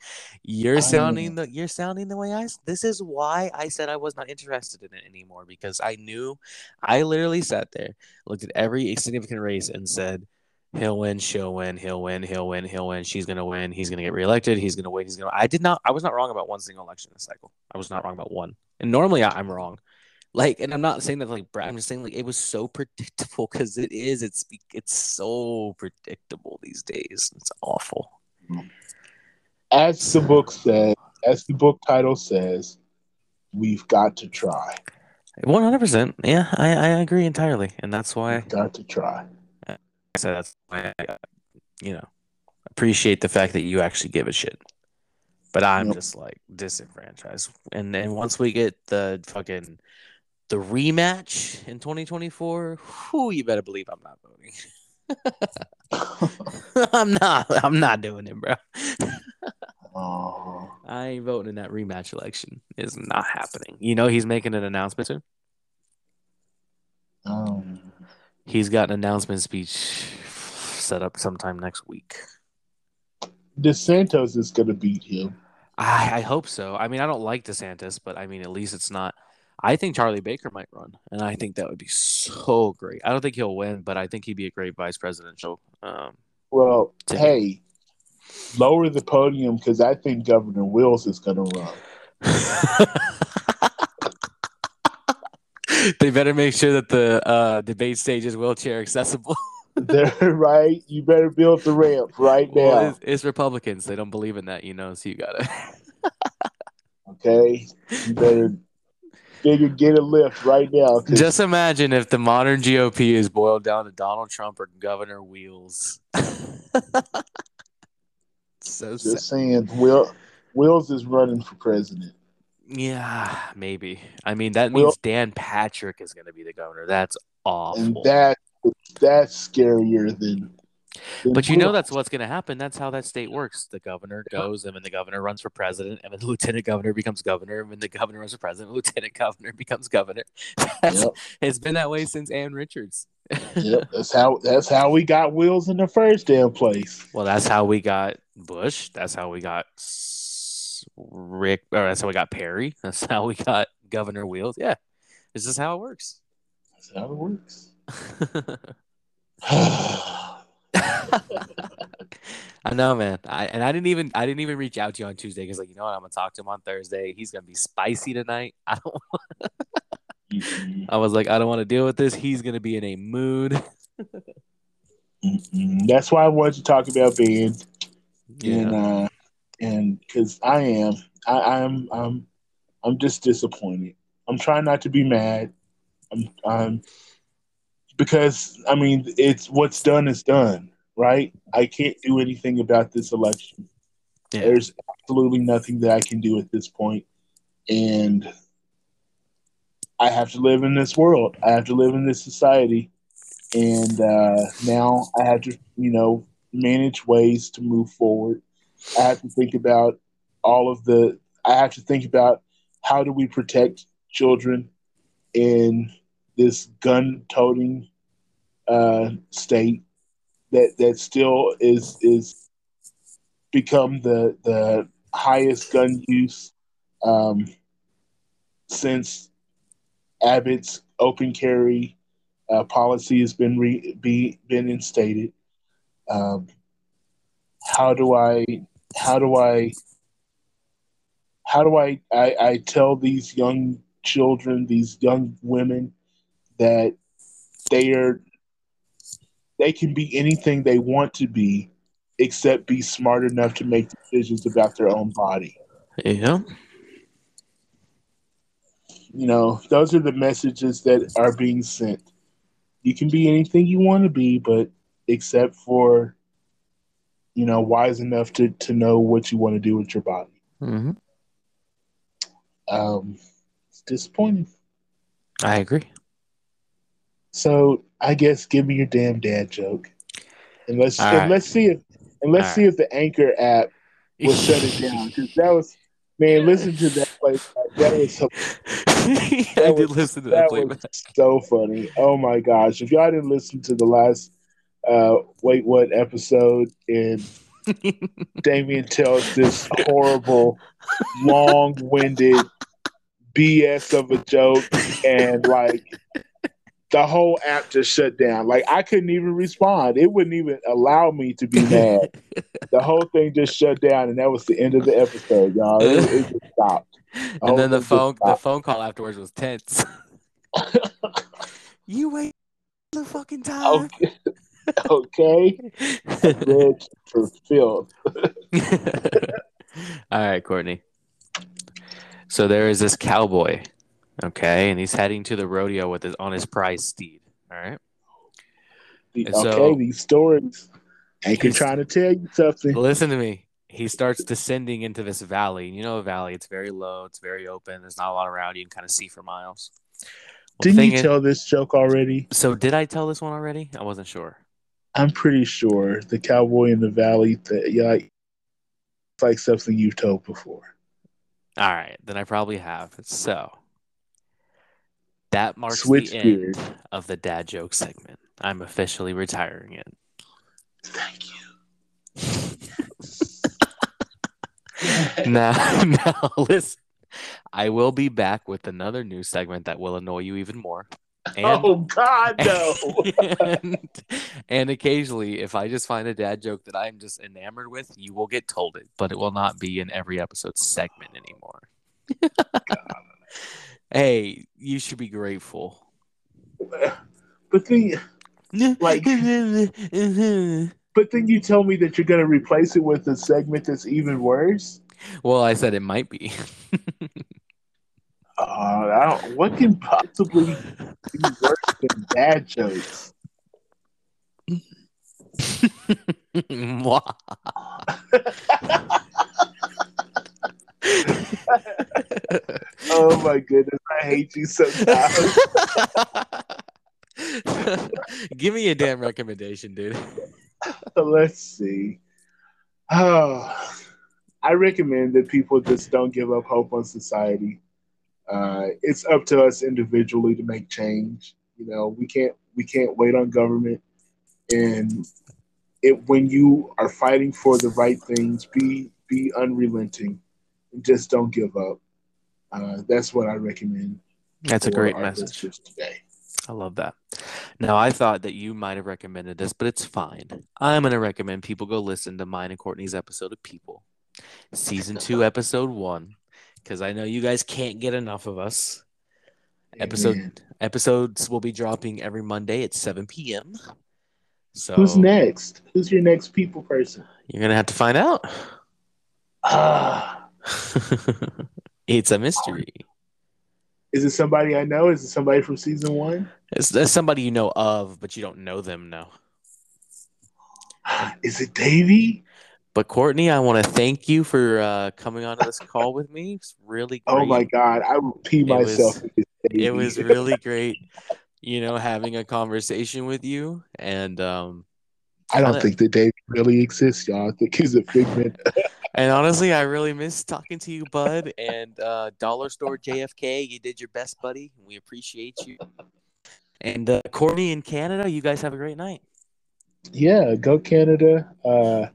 You're I sounding am. the you're sounding the way I. This is why I said I was not interested in it anymore because I knew. I literally sat there, looked at every significant race, and said, he'll win, she'll win, he'll win, he'll win, he'll win. She's gonna win. He's gonna get reelected. He's gonna win. He's gonna. I did not. I was not wrong about one single election this cycle. I was not wrong about one. And normally I, am wrong. Like, and I'm not saying that like I'm just saying like it was so predictable because it is. It's it's so predictable these days. It's awful. As the book says, as the book title says, we've got to try. One hundred percent. Yeah, I, I agree entirely, and that's why we've got to try. So that's why I, you know, appreciate the fact that you actually give a shit. But I'm yep. just like disenfranchised. And then once we get the fucking the rematch in 2024, whoo, you better believe I'm not voting. I'm not. I'm not doing it, bro. oh. I ain't voting in that rematch election. It's not happening. You know he's making an announcement soon. Um, He's got an announcement speech set up sometime next week. DeSantis is going to beat him. I, I hope so. I mean, I don't like DeSantis, but I mean, at least it's not. I think Charlie Baker might run, and I think that would be so great. I don't think he'll win, but I think he'd be a great vice presidential. Um, well, hey, lower the podium because I think Governor Wills is going to run. they better make sure that the uh, debate stage is wheelchair accessible. They're right. You better build the ramp right now. Well, it's, it's, Republicans. They don't believe in that, you know. So you gotta. okay, you better figure get a lift right now. Just imagine if the modern GOP is boiled down to Donald Trump or Governor Wheels. so just sad. saying, Will Wills is running for president. Yeah, maybe. I mean, that means well, Dan Patrick is going to be the governor. That's awful. And that that's scarier than. than but you know that's what's going to happen. That's how that state works. The governor goes, and then the governor runs for president, and then the lieutenant governor becomes governor, and then the governor runs for president, lieutenant governor becomes governor. Yep. It's been that way since Ann Richards. yep, that's how that's how we got Wills in the first damn place. Well, that's how we got Bush. That's how we got Rick, or that's how we got Perry. That's how we got Governor Wheels. Yeah, this is how it works. That's how it works. I know, man. I and I didn't even I didn't even reach out to you on Tuesday because like you know what I'm gonna talk to him on Thursday. He's gonna be spicy tonight. I don't. Mm-mm. I was like, I don't want to deal with this. He's gonna be in a mood. That's why I wanted to talk about and Yeah. uh, and because I am, I, I'm, I'm, I'm just disappointed. I'm trying not to be mad. I'm, I'm because I mean, it's what's done is done, right? I can't do anything about this election. Yeah. There's absolutely nothing that I can do at this point, and I have to live in this world. I have to live in this society, and uh, now I have to, you know, manage ways to move forward. I have to think about all of the. I have to think about how do we protect children in this gun-toting uh, state that that still is is become the the highest gun use um, since Abbott's open carry uh, policy has been re- be been instated. Um, how do I how do I how do I, I I tell these young children, these young women that they are they can be anything they want to be except be smart enough to make decisions about their own body. Yeah. You know, those are the messages that are being sent. You can be anything you want to be, but except for, you know, wise enough to, to know what you want to do with your body. Mm-hmm. Um, it's disappointing. I agree. So I guess give me your damn dad joke, and let's and right. let's see if and let's All see if the Anchor app will shut it down because that was man. Listen to that playback. That was so, I did was- listen to that that was playback. so funny. Oh my gosh! If y'all didn't listen to the last uh, wait what episode and Damien tells this horrible, long-winded BS of a joke, and like the whole app just shut down. Like I couldn't even respond. It wouldn't even allow me to be mad. the whole thing just shut down, and that was the end of the episode, y'all. It, it just stopped. and then the phone the phone call afterwards was tense. you wait the fucking time. Okay, okay, for filth. All right, Courtney. So there is this cowboy, okay, and he's heading to the rodeo with his on his prize steed. All right. The- okay, so- these stories. Anchor trying to tell you something. Listen to me. He starts descending into this valley. You know, a valley. It's very low. It's very open. There's not a lot around. You can kind of see for miles. Well, Didn't you is- tell this joke already? So did I tell this one already? I wasn't sure. I'm pretty sure the cowboy in the valley. That yeah, it's like something you've told before. All right, then I probably have. So that marks Switch the gears. end of the dad joke segment. I'm officially retiring it. Thank you. now, now listen. I will be back with another new segment that will annoy you even more. Oh, and, oh God, no! and, and occasionally, if I just find a dad joke that I'm just enamored with, you will get told it, but it will not be in every episode segment anymore. hey, you should be grateful. but then, Like- but then you tell me that you're going to replace it with a segment that's even worse. well, I said it might be. Uh, I don't. What can possibly be worse than dad jokes? Mwah. Oh my goodness, I hate you so sometimes. Give me a damn recommendation, dude. Let's see. Oh, I recommend that people just don't give up hope on society. Uh, it's up to us individually to make change. You know, we can't we can't wait on government. And it when you are fighting for the right things, be be unrelenting and just don't give up. Uh, that's what I recommend. That's a great message. today. I love that. Now, I thought that you might have recommended this, but it's fine. I'm going to recommend people go listen to mine and Courtney's episode of People, season two, episode one, because I know you guys can't get enough of us. Episode Amen. episodes will be dropping every Monday at 7 p.m. So Who's next? Who's your next people person? you're gonna have to find out. Ah, it's a mystery. is it somebody I know? Is it somebody from season one? It's, it's somebody you know of, but you don't know them No. Is it Davy? But Courtney, I want to thank you for uh, coming onto this call with me. It's really great. Oh my God, I will pee was- myself. it's it was really great, you know, having a conversation with you. And um, I don't think the Davy really exists, y'all. I think he's a figment. and honestly, I really miss talking to you, Bud. And uh, Dollar Store JFK, you did your best, buddy. We appreciate you. And uh, Courtney in Canada, you guys have a great night. yeah, go Canada. Uh,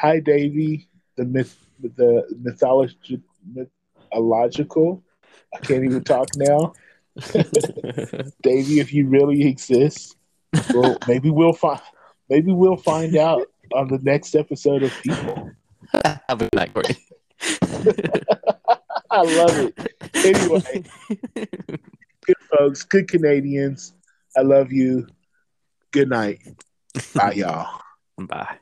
hi, Davy. The myth, the mythology, mythological. I can't even talk now. Davy, if you really exist, well, maybe we'll find. Maybe we'll find out on the next episode of People. have a good night, Courtney. I love it. Anyway, good folks, good Canadians. I love you. Good night. Bye, y'all. Bye.